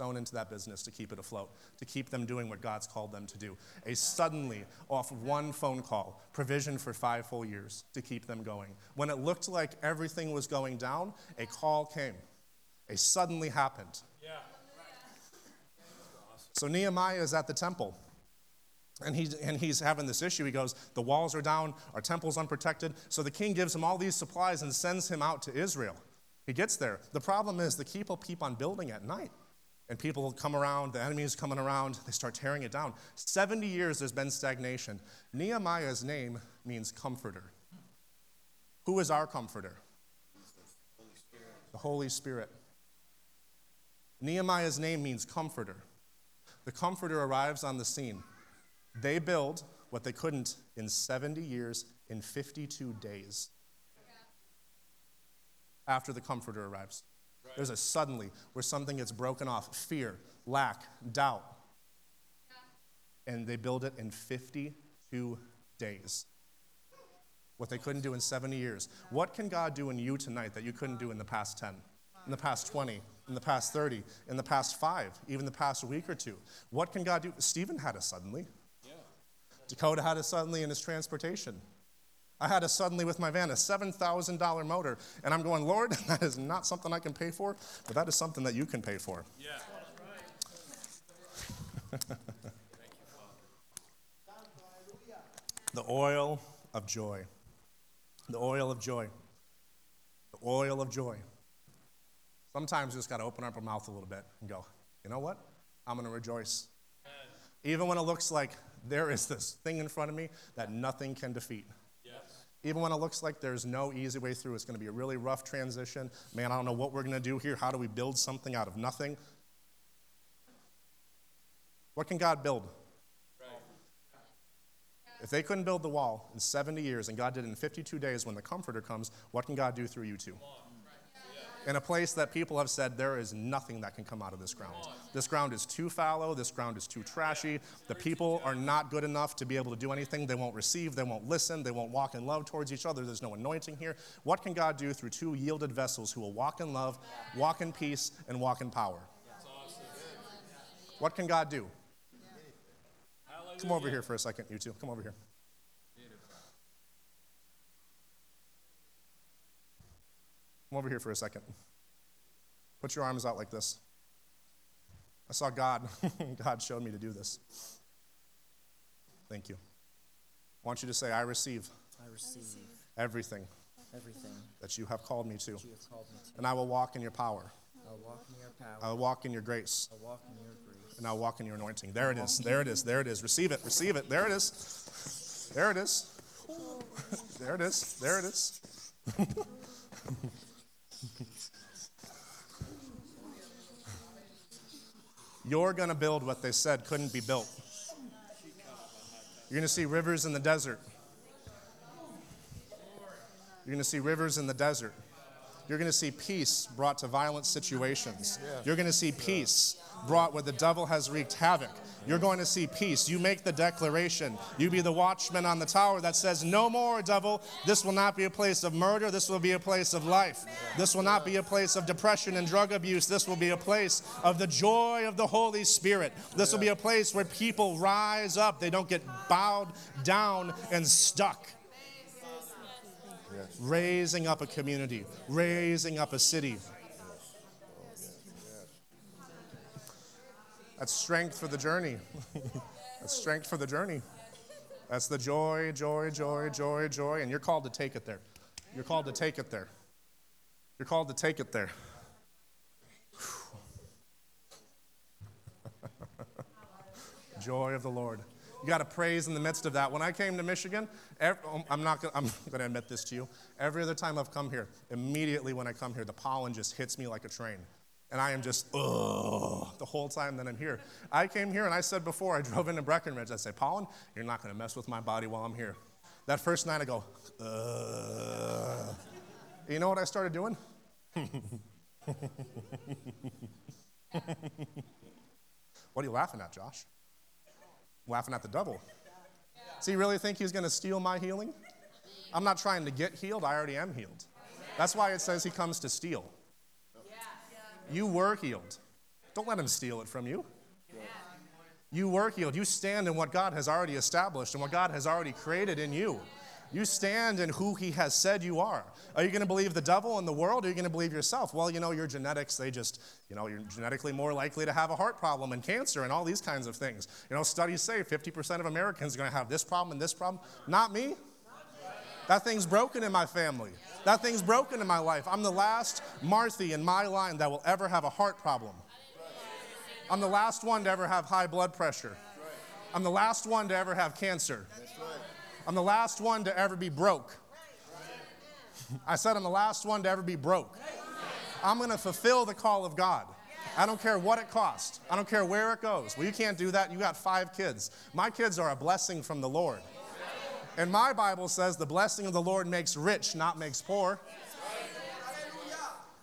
sown into that business to keep it afloat, to keep them doing what God's called them to do. A suddenly, off one phone call, provision for five full years to keep them going. When it looked like everything was going down, a call came. A suddenly happened. Yeah. So Nehemiah is at the temple. And, he, and he's having this issue. He goes, The walls are down, our temple's unprotected. So the king gives him all these supplies and sends him out to Israel. He gets there. The problem is the people keep on building at night and people come around, the enemy is coming around, they start tearing it down. 70 years there's been stagnation. Nehemiah's name means comforter. Who is our comforter? The Holy Spirit. Nehemiah's name means comforter. The comforter arrives on the scene. They build what they couldn't in 70 years in 52 days after the comforter arrives. There's a suddenly where something gets broken off fear, lack, doubt. And they build it in 52 days. What they couldn't do in 70 years. What can God do in you tonight that you couldn't do in the past 10, in the past 20, in the past 30, in the past five, even the past week or two? What can God do? Stephen had a suddenly. Dakota had a suddenly in his transportation. I had a suddenly with my van a $7,000 motor, and I'm going, Lord, that is not something I can pay for, but that is something that you can pay for. Yeah. the oil of joy. The oil of joy. The oil of joy. Sometimes you just got to open up our mouth a little bit and go, you know what? I'm going to rejoice. Even when it looks like there is this thing in front of me that nothing can defeat. Even when it looks like there's no easy way through, it's going to be a really rough transition. Man, I don't know what we're going to do here. How do we build something out of nothing? What can God build? If they couldn't build the wall in 70 years and God did it in 52 days when the Comforter comes, what can God do through you two? In a place that people have said there is nothing that can come out of this ground. This ground is too fallow, this ground is too trashy. The people are not good enough to be able to do anything. They won't receive, they won't listen, they won't walk in love towards each other. There's no anointing here. What can God do through two yielded vessels who will walk in love, walk in peace, and walk in power? What can God do? Come over here for a second, you two. Come over here. Come over here for a second. Put your arms out like this. I saw God. God showed me to do this. Thank you. I want you to say, I receive. I receive everything. Everything that you have called me to. Called me to. And I will walk in your power. I'll walk in your power. I'll walk in your grace. I'll walk in your grace. And I'll walk in your anointing. There it is. There it is. There it is. Receive it. Receive it. There it is. There it is. There it is. There it is. You're going to build what they said couldn't be built. You're going to see rivers in the desert. You're going to see rivers in the desert. You're going to see peace brought to violent situations. You're going to see peace brought where the devil has wreaked havoc. You're going to see peace. You make the declaration. You be the watchman on the tower that says, No more, devil. This will not be a place of murder. This will be a place of life. This will not be a place of depression and drug abuse. This will be a place of the joy of the Holy Spirit. This will be a place where people rise up. They don't get bowed down and stuck. Raising up a community, raising up a city. That's strength for the journey. That's strength for the journey. That's the joy, joy, joy, joy, joy. And you're called to take it there. You're called to take it there. You're called to take it there. joy of the Lord. You got to praise in the midst of that. When I came to Michigan, every, um, I'm not gonna, I'm going to admit this to you. Every other time I've come here, immediately when I come here, the pollen just hits me like a train. And I am just, ugh, the whole time that I'm here. I came here and I said before, I drove into Breckenridge, I say, Pollen, you're not going to mess with my body while I'm here. That first night I go, ugh. You know what I started doing? what are you laughing at, Josh? Laughing at the devil. Does he really think he's going to steal my healing? I'm not trying to get healed, I already am healed. That's why it says he comes to steal. You were healed. Don't let him steal it from you. You were healed. You stand in what God has already established and what God has already created in you. You stand in who He has said you are. Are you going to believe the devil and the world? Or are you going to believe yourself? Well, you know, your genetics, they just, you know, you're genetically more likely to have a heart problem and cancer and all these kinds of things. You know, studies say 50% of Americans are going to have this problem and this problem. Not me. That thing's broken in my family. That thing's broken in my life. I'm the last Marthy in my line that will ever have a heart problem. I'm the last one to ever have high blood pressure. I'm the last one to ever have cancer. I'm the last one to ever be broke. I said I'm the last one to ever be broke. I'm going to fulfill the call of God. I don't care what it costs. I don't care where it goes. Well, you can't do that. You got five kids. My kids are a blessing from the Lord. And my Bible says the blessing of the Lord makes rich, not makes poor.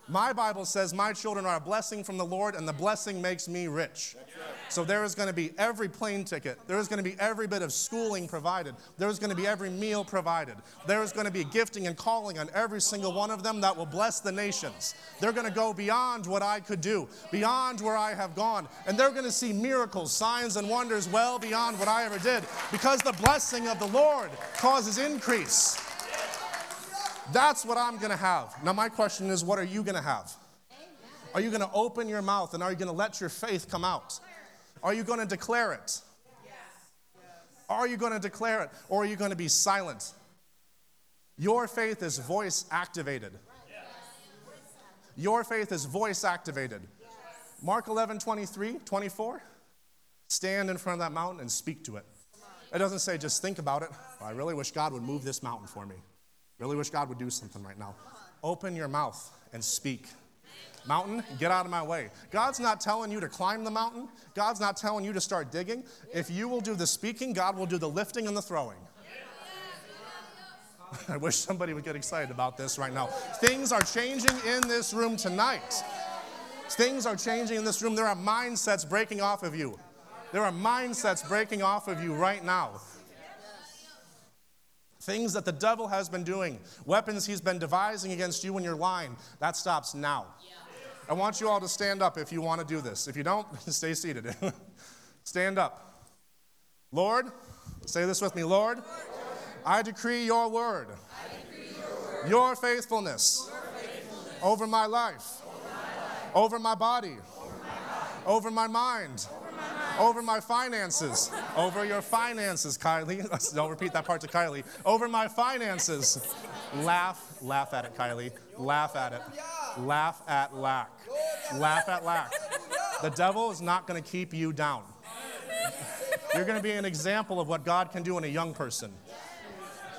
My Bible says my children are a blessing from the Lord, and the blessing makes me rich. So there is going to be every plane ticket. There is going to be every bit of schooling provided. There is going to be every meal provided. There is going to be gifting and calling on every single one of them that will bless the nations. They're going to go beyond what I could do, beyond where I have gone. And they're going to see miracles, signs, and wonders well beyond what I ever did because the blessing of the Lord causes increase. That's what I'm going to have. Now, my question is, what are you going to have? Are you going to open your mouth and are you going to let your faith come out? Are you going to declare it? Are you going to declare it or are you going to be silent? Your faith is voice activated. Your faith is voice activated. Mark 11, 23, 24. Stand in front of that mountain and speak to it. It doesn't say just think about it. I really wish God would move this mountain for me. Really wish God would do something right now. Open your mouth and speak. Mountain, get out of my way. God's not telling you to climb the mountain. God's not telling you to start digging. If you will do the speaking, God will do the lifting and the throwing. I wish somebody would get excited about this right now. Things are changing in this room tonight. Things are changing in this room. There are mindsets breaking off of you. There are mindsets breaking off of you right now. Things that the devil has been doing, weapons he's been devising against you and your line, that stops now. I want you all to stand up if you want to do this. If you don't, stay seated. stand up. Lord, say this with me Lord, I decree your word, your faithfulness over my life, over my body, over my mind, over my finances, over your finances, Kylie. Don't repeat that part to Kylie. Over my finances. Laugh, laugh at it, Kylie. Laugh at it. Laugh at lack. Laugh at lack. The devil is not going to keep you down. You're going to be an example of what God can do in a young person.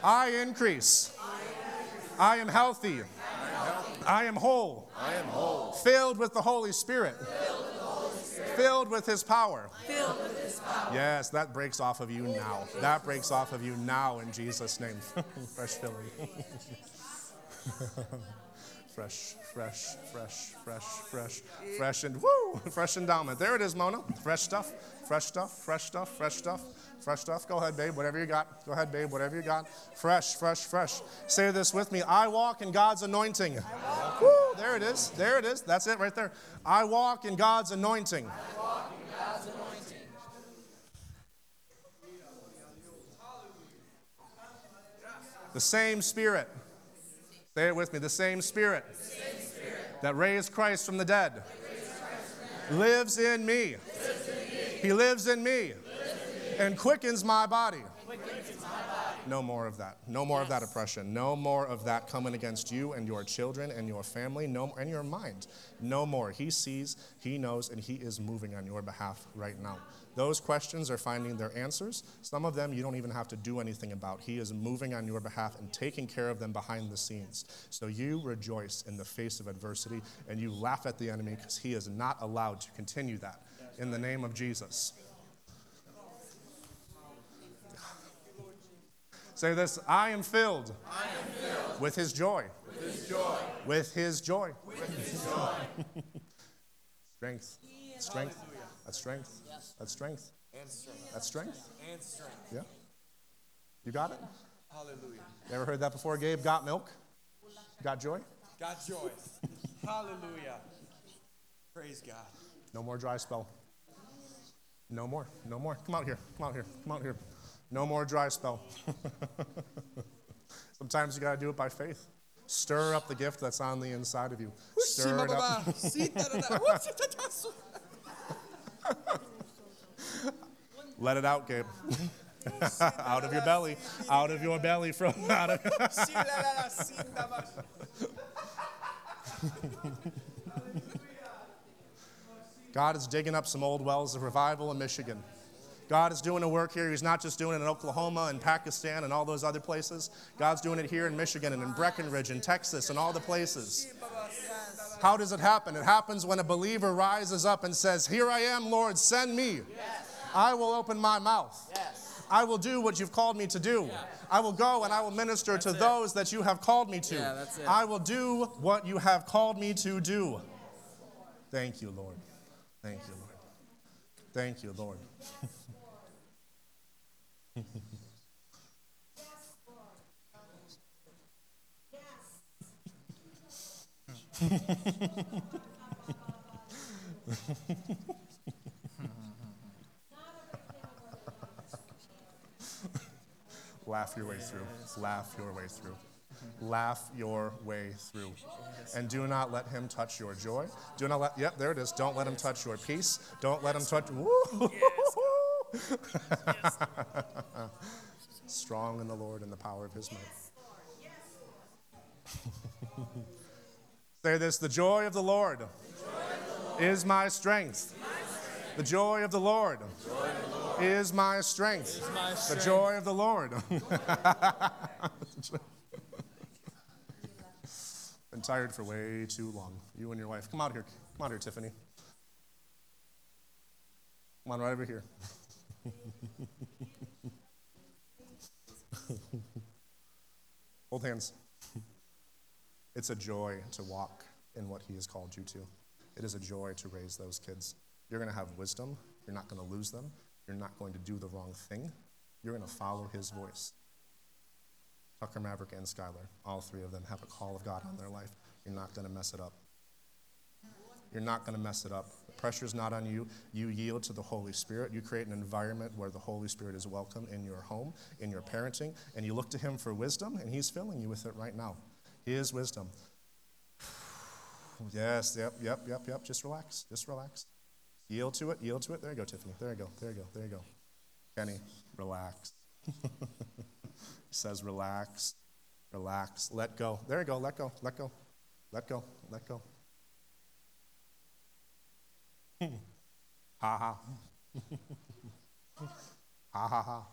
I increase. I am healthy. I am whole. I am whole. Filled with the Holy Spirit. Filled with His power. Filled with His power. Yes, that breaks off of you now. That breaks off of you now in Jesus' name. Fresh filling. fresh, fresh, fresh, fresh, fresh, fresh, and woo, fresh endowment. There it is, Mona. Fresh stuff, fresh stuff, fresh stuff, fresh stuff, fresh stuff. Go ahead, babe. Whatever you got. Go ahead, babe. Whatever you got. Fresh, fresh, fresh. Say this with me. I walk in God's anointing. Woo, there it is. There it is. That's it right there. I walk in God's anointing. I walk in God's anointing. The same Spirit. Say it with me. The same Spirit, that raised Christ from the dead lives in me. He lives in me and quickens my body. No more of that. No more of that oppression. No more of that coming against you and your children and your family. No and your mind. No more. He sees, he knows, and he is moving on your behalf right now. Those questions are finding their answers. Some of them you don't even have to do anything about. He is moving on your behalf and taking care of them behind the scenes. So you rejoice in the face of adversity and you laugh at the enemy because he is not allowed to continue that in the name of Jesus. Say this I am filled, I am filled with his joy. with His joy. With his joy. With His joy. Strength. Strength. That's strength. That's strength. And strength. That's strength. And strength. Yeah. You got it? Hallelujah. You ever heard that before, Gabe? Got milk? Got joy? Got joy. Hallelujah. Praise God. No more dry spell. No more. No more. Come out here. Come out here. Come out here. No more dry spell. Sometimes you got to do it by faith. Stir up the gift that's on the inside of you. Stir it up. Let it out, Gabe. out of your belly. Out of your belly. From out of. God is digging up some old wells of revival in Michigan. God is doing a work here. He's not just doing it in Oklahoma and Pakistan and all those other places. God's doing it here in Michigan and in Breckenridge and Texas and all the places. How does it happen? It happens when a believer rises up and says, Here I am, Lord, send me. I will open my mouth. I will do what you've called me to do. I will go and I will minister to those that you have called me to. Yeah. I will do what you have called me to do. Thank you, Lord. Thank you, Lord. Thank you, Lord. Laugh your way through. Laugh your way through. Laugh your way through. And do not let him touch your joy. Do not let, yep, there it is. Don't let him touch your peace. Don't let him touch! Strong in the Lord and the power of his might. Say this the joy of the Lord, is my strength. The joy of the Lord, is my strength. The joy of the Lord. Been tired for way too long. You and your wife. Come out here. Come out here, Tiffany. Come on, right over here. Hold hands. It's a joy to walk in what He has called you to. It is a joy to raise those kids. You're going to have wisdom. You're not going to lose them. You're not going to do the wrong thing. You're going to follow His voice. Tucker Maverick and Skylar, all three of them have a call of God on their life. You're not going to mess it up. You're not going to mess it up. The pressure's not on you. You yield to the Holy Spirit. You create an environment where the Holy Spirit is welcome in your home, in your parenting, and you look to Him for wisdom, and He's filling you with it right now. His wisdom. Yes, yep, yep, yep, yep. Just relax. Just relax. Yield to it. Yield to it. There you go, Tiffany. There you go. There you go. There you go. Kenny, relax. he says, relax. Relax. Let go. There you go. Let go. Let go. Let go. Let go. ha ha. ha ha ha.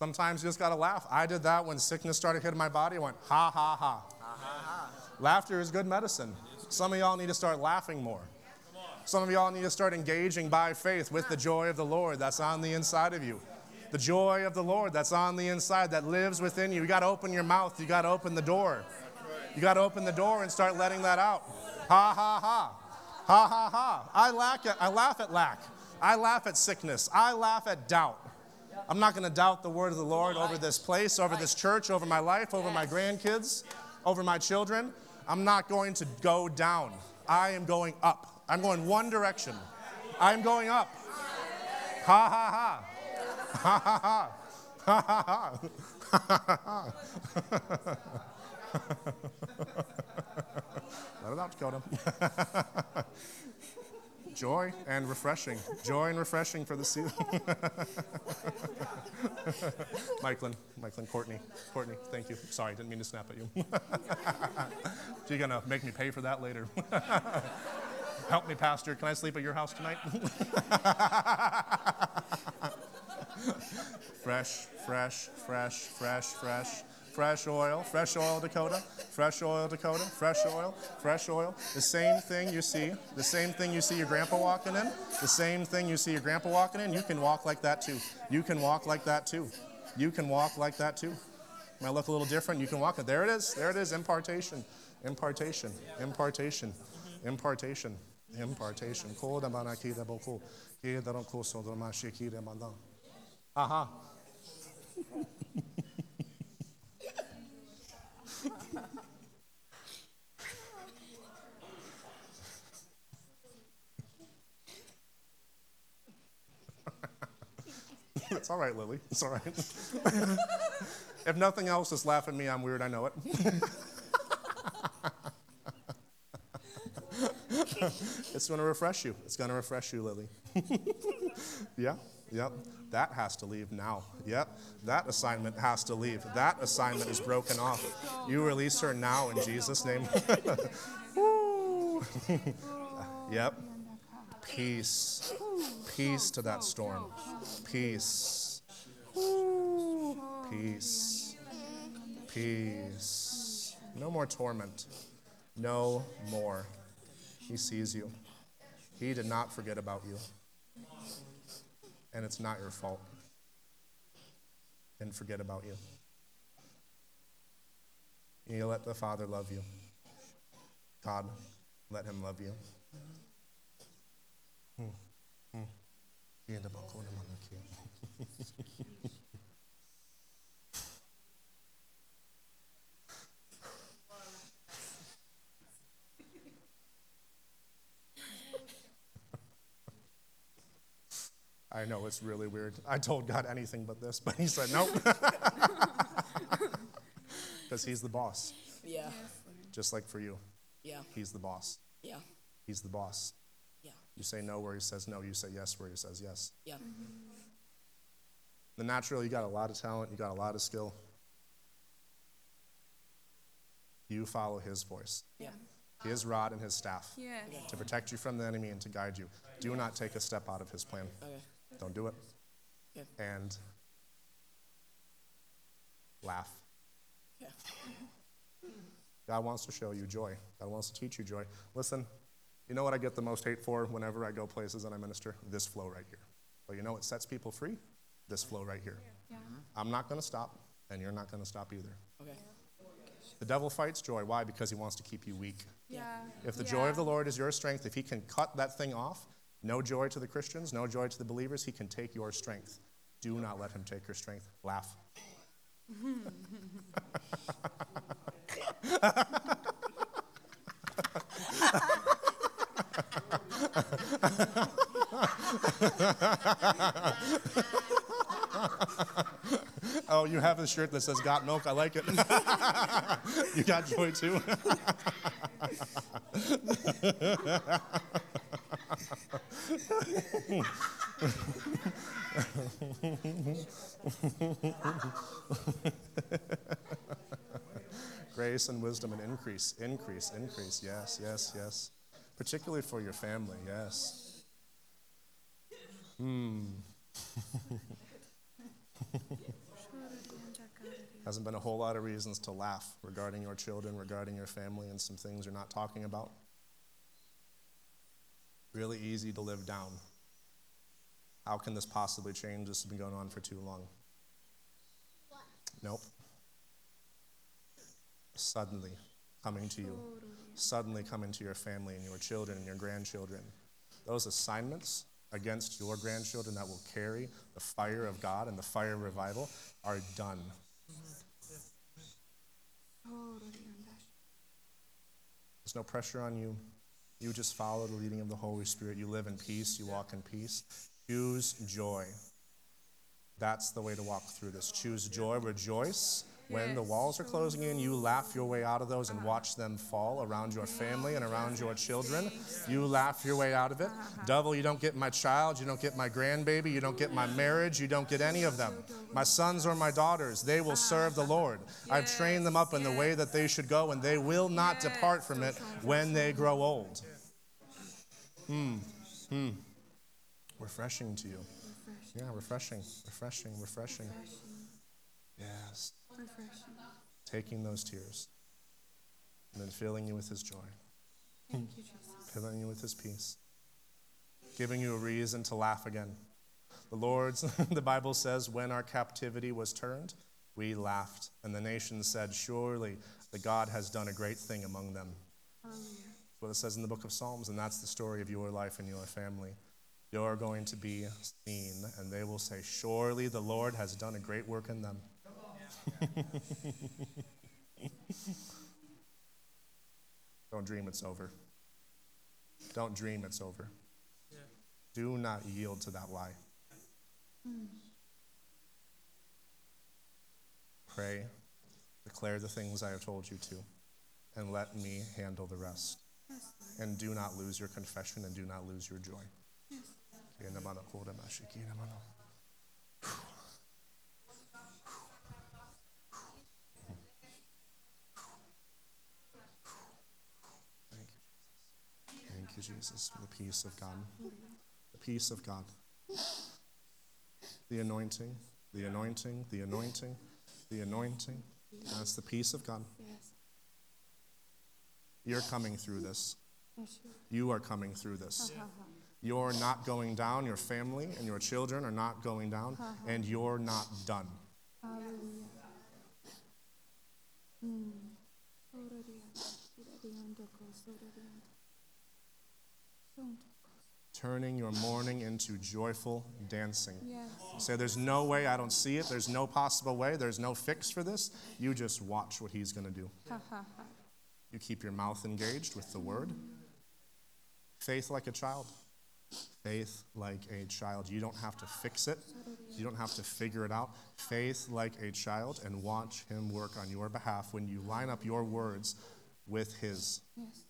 Sometimes you just gotta laugh. I did that when sickness started hitting my body. I went, ha ha ha. Laughter is good medicine. Some of y'all need to start laughing more. Some of y'all need to start engaging by faith with the joy of the Lord that's on the inside of you. The joy of the Lord that's on the inside, that lives within you. You got to open your mouth. You got to open the door. You got to open the door and start letting that out. Ha ha ha. Ha ha ha. I, lack at, I laugh at lack. I laugh at sickness. I laugh at doubt. I'm not going to doubt the word of the Lord over this place, over this church, over my life, over my grandkids, over my children. I'm not going to go down. I am going up. I'm going one direction. I'm going up. Ha ha ha. Ha ha ha. Ha ha ha. Let it out, Dakota. Joy and refreshing. Joy and refreshing for the season. Michaelin, Michaelin, Courtney, Courtney, thank you. Sorry, didn't mean to snap at you. You're gonna make me pay for that later. Help me, Pastor. Can I sleep at your house tonight? fresh, fresh, fresh, fresh, fresh. Fresh oil, fresh oil, Dakota. Fresh oil, Dakota. Fresh oil, fresh oil. The same thing you see, the same thing you see your grandpa walking in, the same thing you see your grandpa walking in, you can walk like that too. You can walk like that too. You can walk like that too. Might look a little different. You can walk it. There it is. There it is. Impartation. Impartation. Impartation. Impartation. Impartation. Aha. it's all right, Lily. It's all right. if nothing else, just laugh at me. I'm weird. I know it. it's going to refresh you. It's going to refresh you, Lily. yeah, yep. That has to leave now. Yep. That assignment has to leave. That assignment is broken off. You release her now in Jesus' name. yep. Peace. Peace to that storm. Peace. Peace. Peace. No more torment. No more. He sees you. He did not forget about you. And it's not your fault. Didn't forget about you. You let the Father love you. God, let him love you. Hmm. I know it's really weird. I told God anything but this, but He said nope. Because He's the boss, Yeah. just like for you. Yeah. He's the boss. Yeah. He's the boss. Yeah. You say no where He says no. You say yes where He says yes. Yeah. Mm-hmm. The natural, you got a lot of talent, you got a lot of skill. You follow His voice, Yeah. His rod and His staff Yes. to protect you from the enemy and to guide you. Do not take a step out of His plan. Okay. Don't do it. Okay. And laugh. Yeah. God wants to show you joy. God wants to teach you joy. Listen, you know what I get the most hate for whenever I go places and I minister? This flow right here. But you know what sets people free? This flow right here. Mm-hmm. I'm not going to stop, and you're not going to stop either. Okay. The devil fights joy. Why? Because he wants to keep you weak. Yeah. If the joy of the Lord is your strength, if he can cut that thing off, no joy to the Christians, no joy to the believers, he can take your strength. Do not let him take your strength. Laugh. Oh, you have a shirt that says Got Milk. I like it. you got joy too. Grace and wisdom and increase, increase, increase. Yes, yes, yes. Particularly for your family. Yes. Hmm. Hasn't been a whole lot of reasons to laugh regarding your children, regarding your family, and some things you're not talking about. Really easy to live down. How can this possibly change? This has been going on for too long. Nope. Suddenly coming to you, suddenly coming to your family and your children and your grandchildren. Those assignments against your grandchildren that will carry the fire of God and the fire of revival are done. There's no pressure on you. You just follow the leading of the Holy Spirit. You live in peace. You walk in peace. Choose joy. That's the way to walk through this. Choose joy. Rejoice When the walls are closing in, you laugh your way out of those and watch them fall around your family and around your children. You laugh your way out of it. Devil, you don't get my child, you don't get my grandbaby, you don't get my marriage, you don't get any of them. My sons or my daughters, they will serve the Lord. I've trained them up in the way that they should go, and they will not depart from it when they grow old. Hmm. Hmm. Refreshing to you. Yeah, refreshing, refreshing, refreshing. Yes. Refreshing. Taking those tears and then filling you with His joy, Thank you, Jesus. filling you with His peace, giving you a reason to laugh again. The Lord's, the Bible says, when our captivity was turned, we laughed, and the nations said, Surely the God has done a great thing among them. Hallelujah. That's what it says in the book of Psalms, and that's the story of your life and your family. You're going to be seen, and they will say, Surely the Lord has done a great work in them. Don't dream it's over. Don't dream it's over. Do not yield to that lie. Pray, declare the things I have told you to, and let me handle the rest. And do not lose your confession and do not lose your joy. Thank you, Jesus, for the peace of God. The peace of God. The anointing, the anointing, the anointing, the anointing. That's the peace of God. You're coming through this. You are coming through this. You're not going down. Your family and your children are not going down. And you're not done. Mm. Turning your mourning into joyful dancing. Yes. Say, there's no way, I don't see it. There's no possible way. There's no fix for this. You just watch what he's going to do. You keep your mouth engaged with the word. Faith like a child. Faith like a child. You don't have to fix it, you don't have to figure it out. Faith like a child and watch him work on your behalf when you line up your words with his. Yes.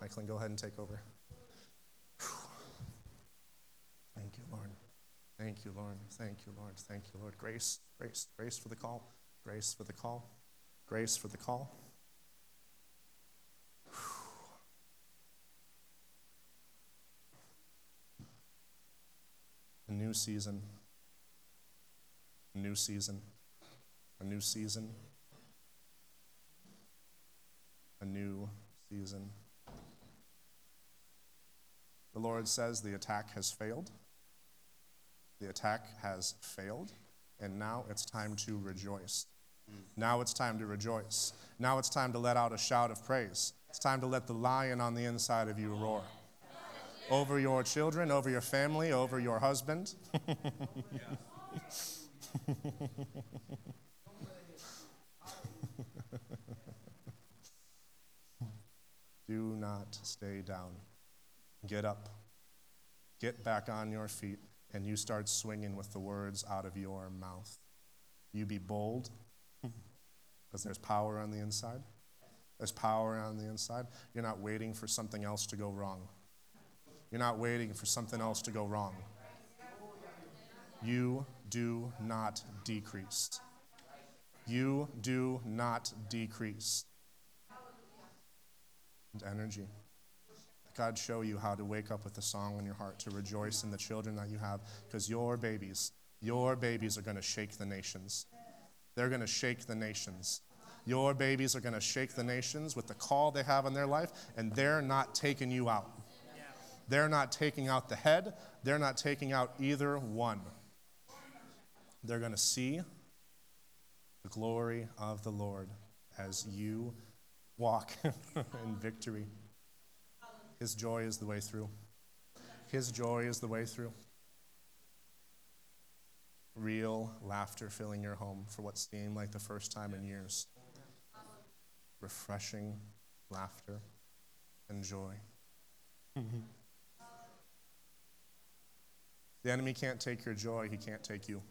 Michaelin, go ahead and take over. Thank you, Lord. Thank you, Lord. Thank you, Lord. Thank you, Lord. Grace, grace, grace for the call. Grace for the call. Grace for the call. A new season. A new season. A new season. A new season. The Lord says the attack has failed. The attack has failed, and now it's time to rejoice. Now it's time to rejoice. Now it's time to let out a shout of praise. It's time to let the lion on the inside of you roar. Over your children, over your family, over your husband. Do not stay down. Get up. Get back on your feet, and you start swinging with the words out of your mouth. You be bold, because there's power on the inside. There's power on the inside. You're not waiting for something else to go wrong. You're not waiting for something else to go wrong. You do not decrease. You do not decrease. And energy. God, show you how to wake up with a song in your heart, to rejoice in the children that you have, because your babies, your babies are going to shake the nations. They're going to shake the nations. Your babies are going to shake the nations with the call they have in their life, and they're not taking you out. They're not taking out the head, they're not taking out either one. They're going to see the glory of the Lord as you walk in victory. His joy is the way through. His joy is the way through. Real laughter filling your home for what seemed like the first time in years. Refreshing laughter and joy. The enemy can't take your joy, he can't take you.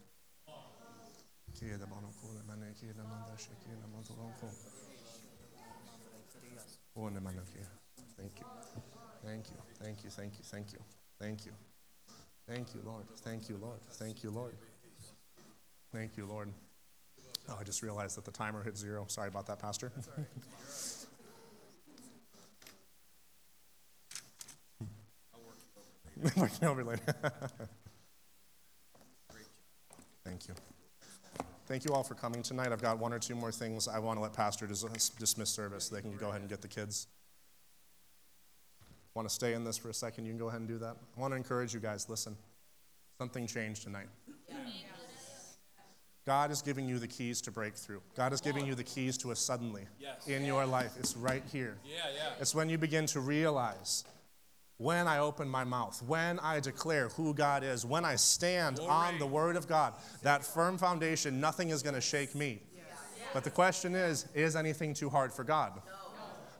Thank you. Thank you. Thank you. Thank you. Thank you. Thank you. Thank you, Lord. Thank you, Lord. Thank you, Lord. Thank you, Lord. Oh, I just realized that the timer hit zero. Sorry about that, Pastor. Working over later. I'll work it over later. Thank you. Thank you all for coming tonight. I've got one or two more things I want to let Pastor dis- dismiss service. They can go ahead and get the kids. Want to stay in this for a second? You can go ahead and do that. I want to encourage you guys listen, something changed tonight. God is giving you the keys to breakthrough. God is giving you the keys to a suddenly Yes. in your life. It's right here. Yeah, yeah. It's when you begin to realize when I open my mouth, when I declare who God is, when I stand on the Word of God, that firm foundation, nothing is going to shake me. But the question is is anything too hard for God?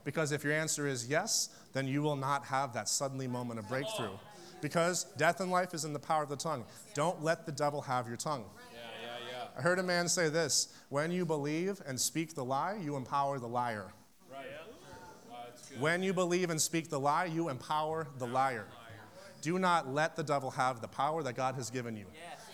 Because if your answer is yes, then you will not have that suddenly moment of breakthrough. Because death and life is in the power of the tongue. Don't let the devil have your tongue. Yeah, yeah, yeah. I heard a man say this when you believe and speak the lie, you empower the liar. Right. Wow. When you believe and speak the lie, you empower the liar. Do not let the devil have the power that God has given you.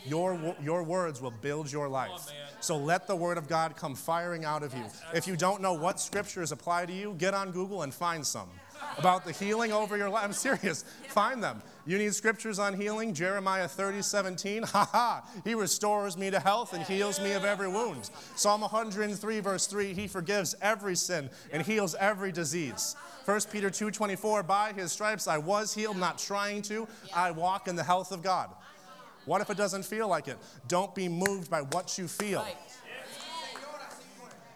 Your, your words will build your life. So let the word of God come firing out of you. If you don't know what scriptures apply to you, get on Google and find some about the healing over your life. I'm serious. Find them. You need scriptures on healing? Jeremiah 30, 17. Ha ha. He restores me to health and heals me of every wound. Psalm 103, verse 3. He forgives every sin and heals every disease. 1 Peter 2, 24. By his stripes I was healed, not trying to. I walk in the health of God. What if it doesn't feel like it? Don't be moved by what you feel.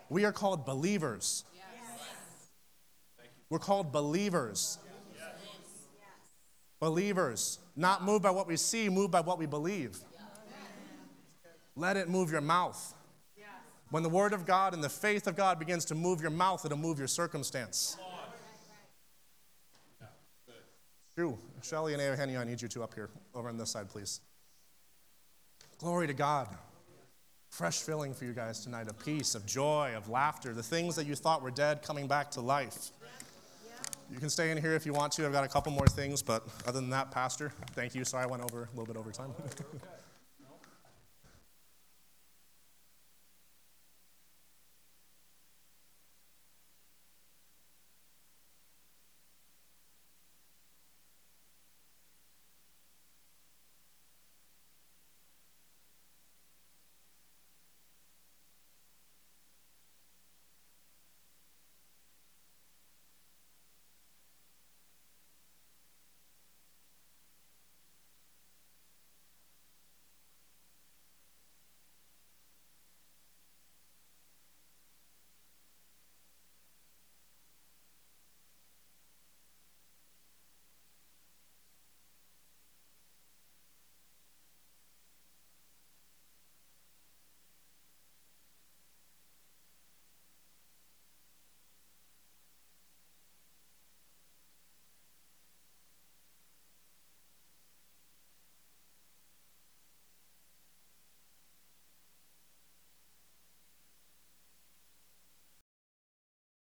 We are called believers. We're called believers. Believers, not moved by what we see, moved by what we believe. Let it move your mouth. When the word of God and the faith of God begins to move your mouth, it'll move your circumstance. True. Shelly and Eugenio, I need you two up here, over on this side, please. Glory to God. Fresh filling for you guys tonight of peace, of joy, of laughter, the things that you thought were dead coming back to life. You can stay in here if you want to. I've got a couple more things, but other than that, Pastor, thank you. Sorry I went over a little bit over time.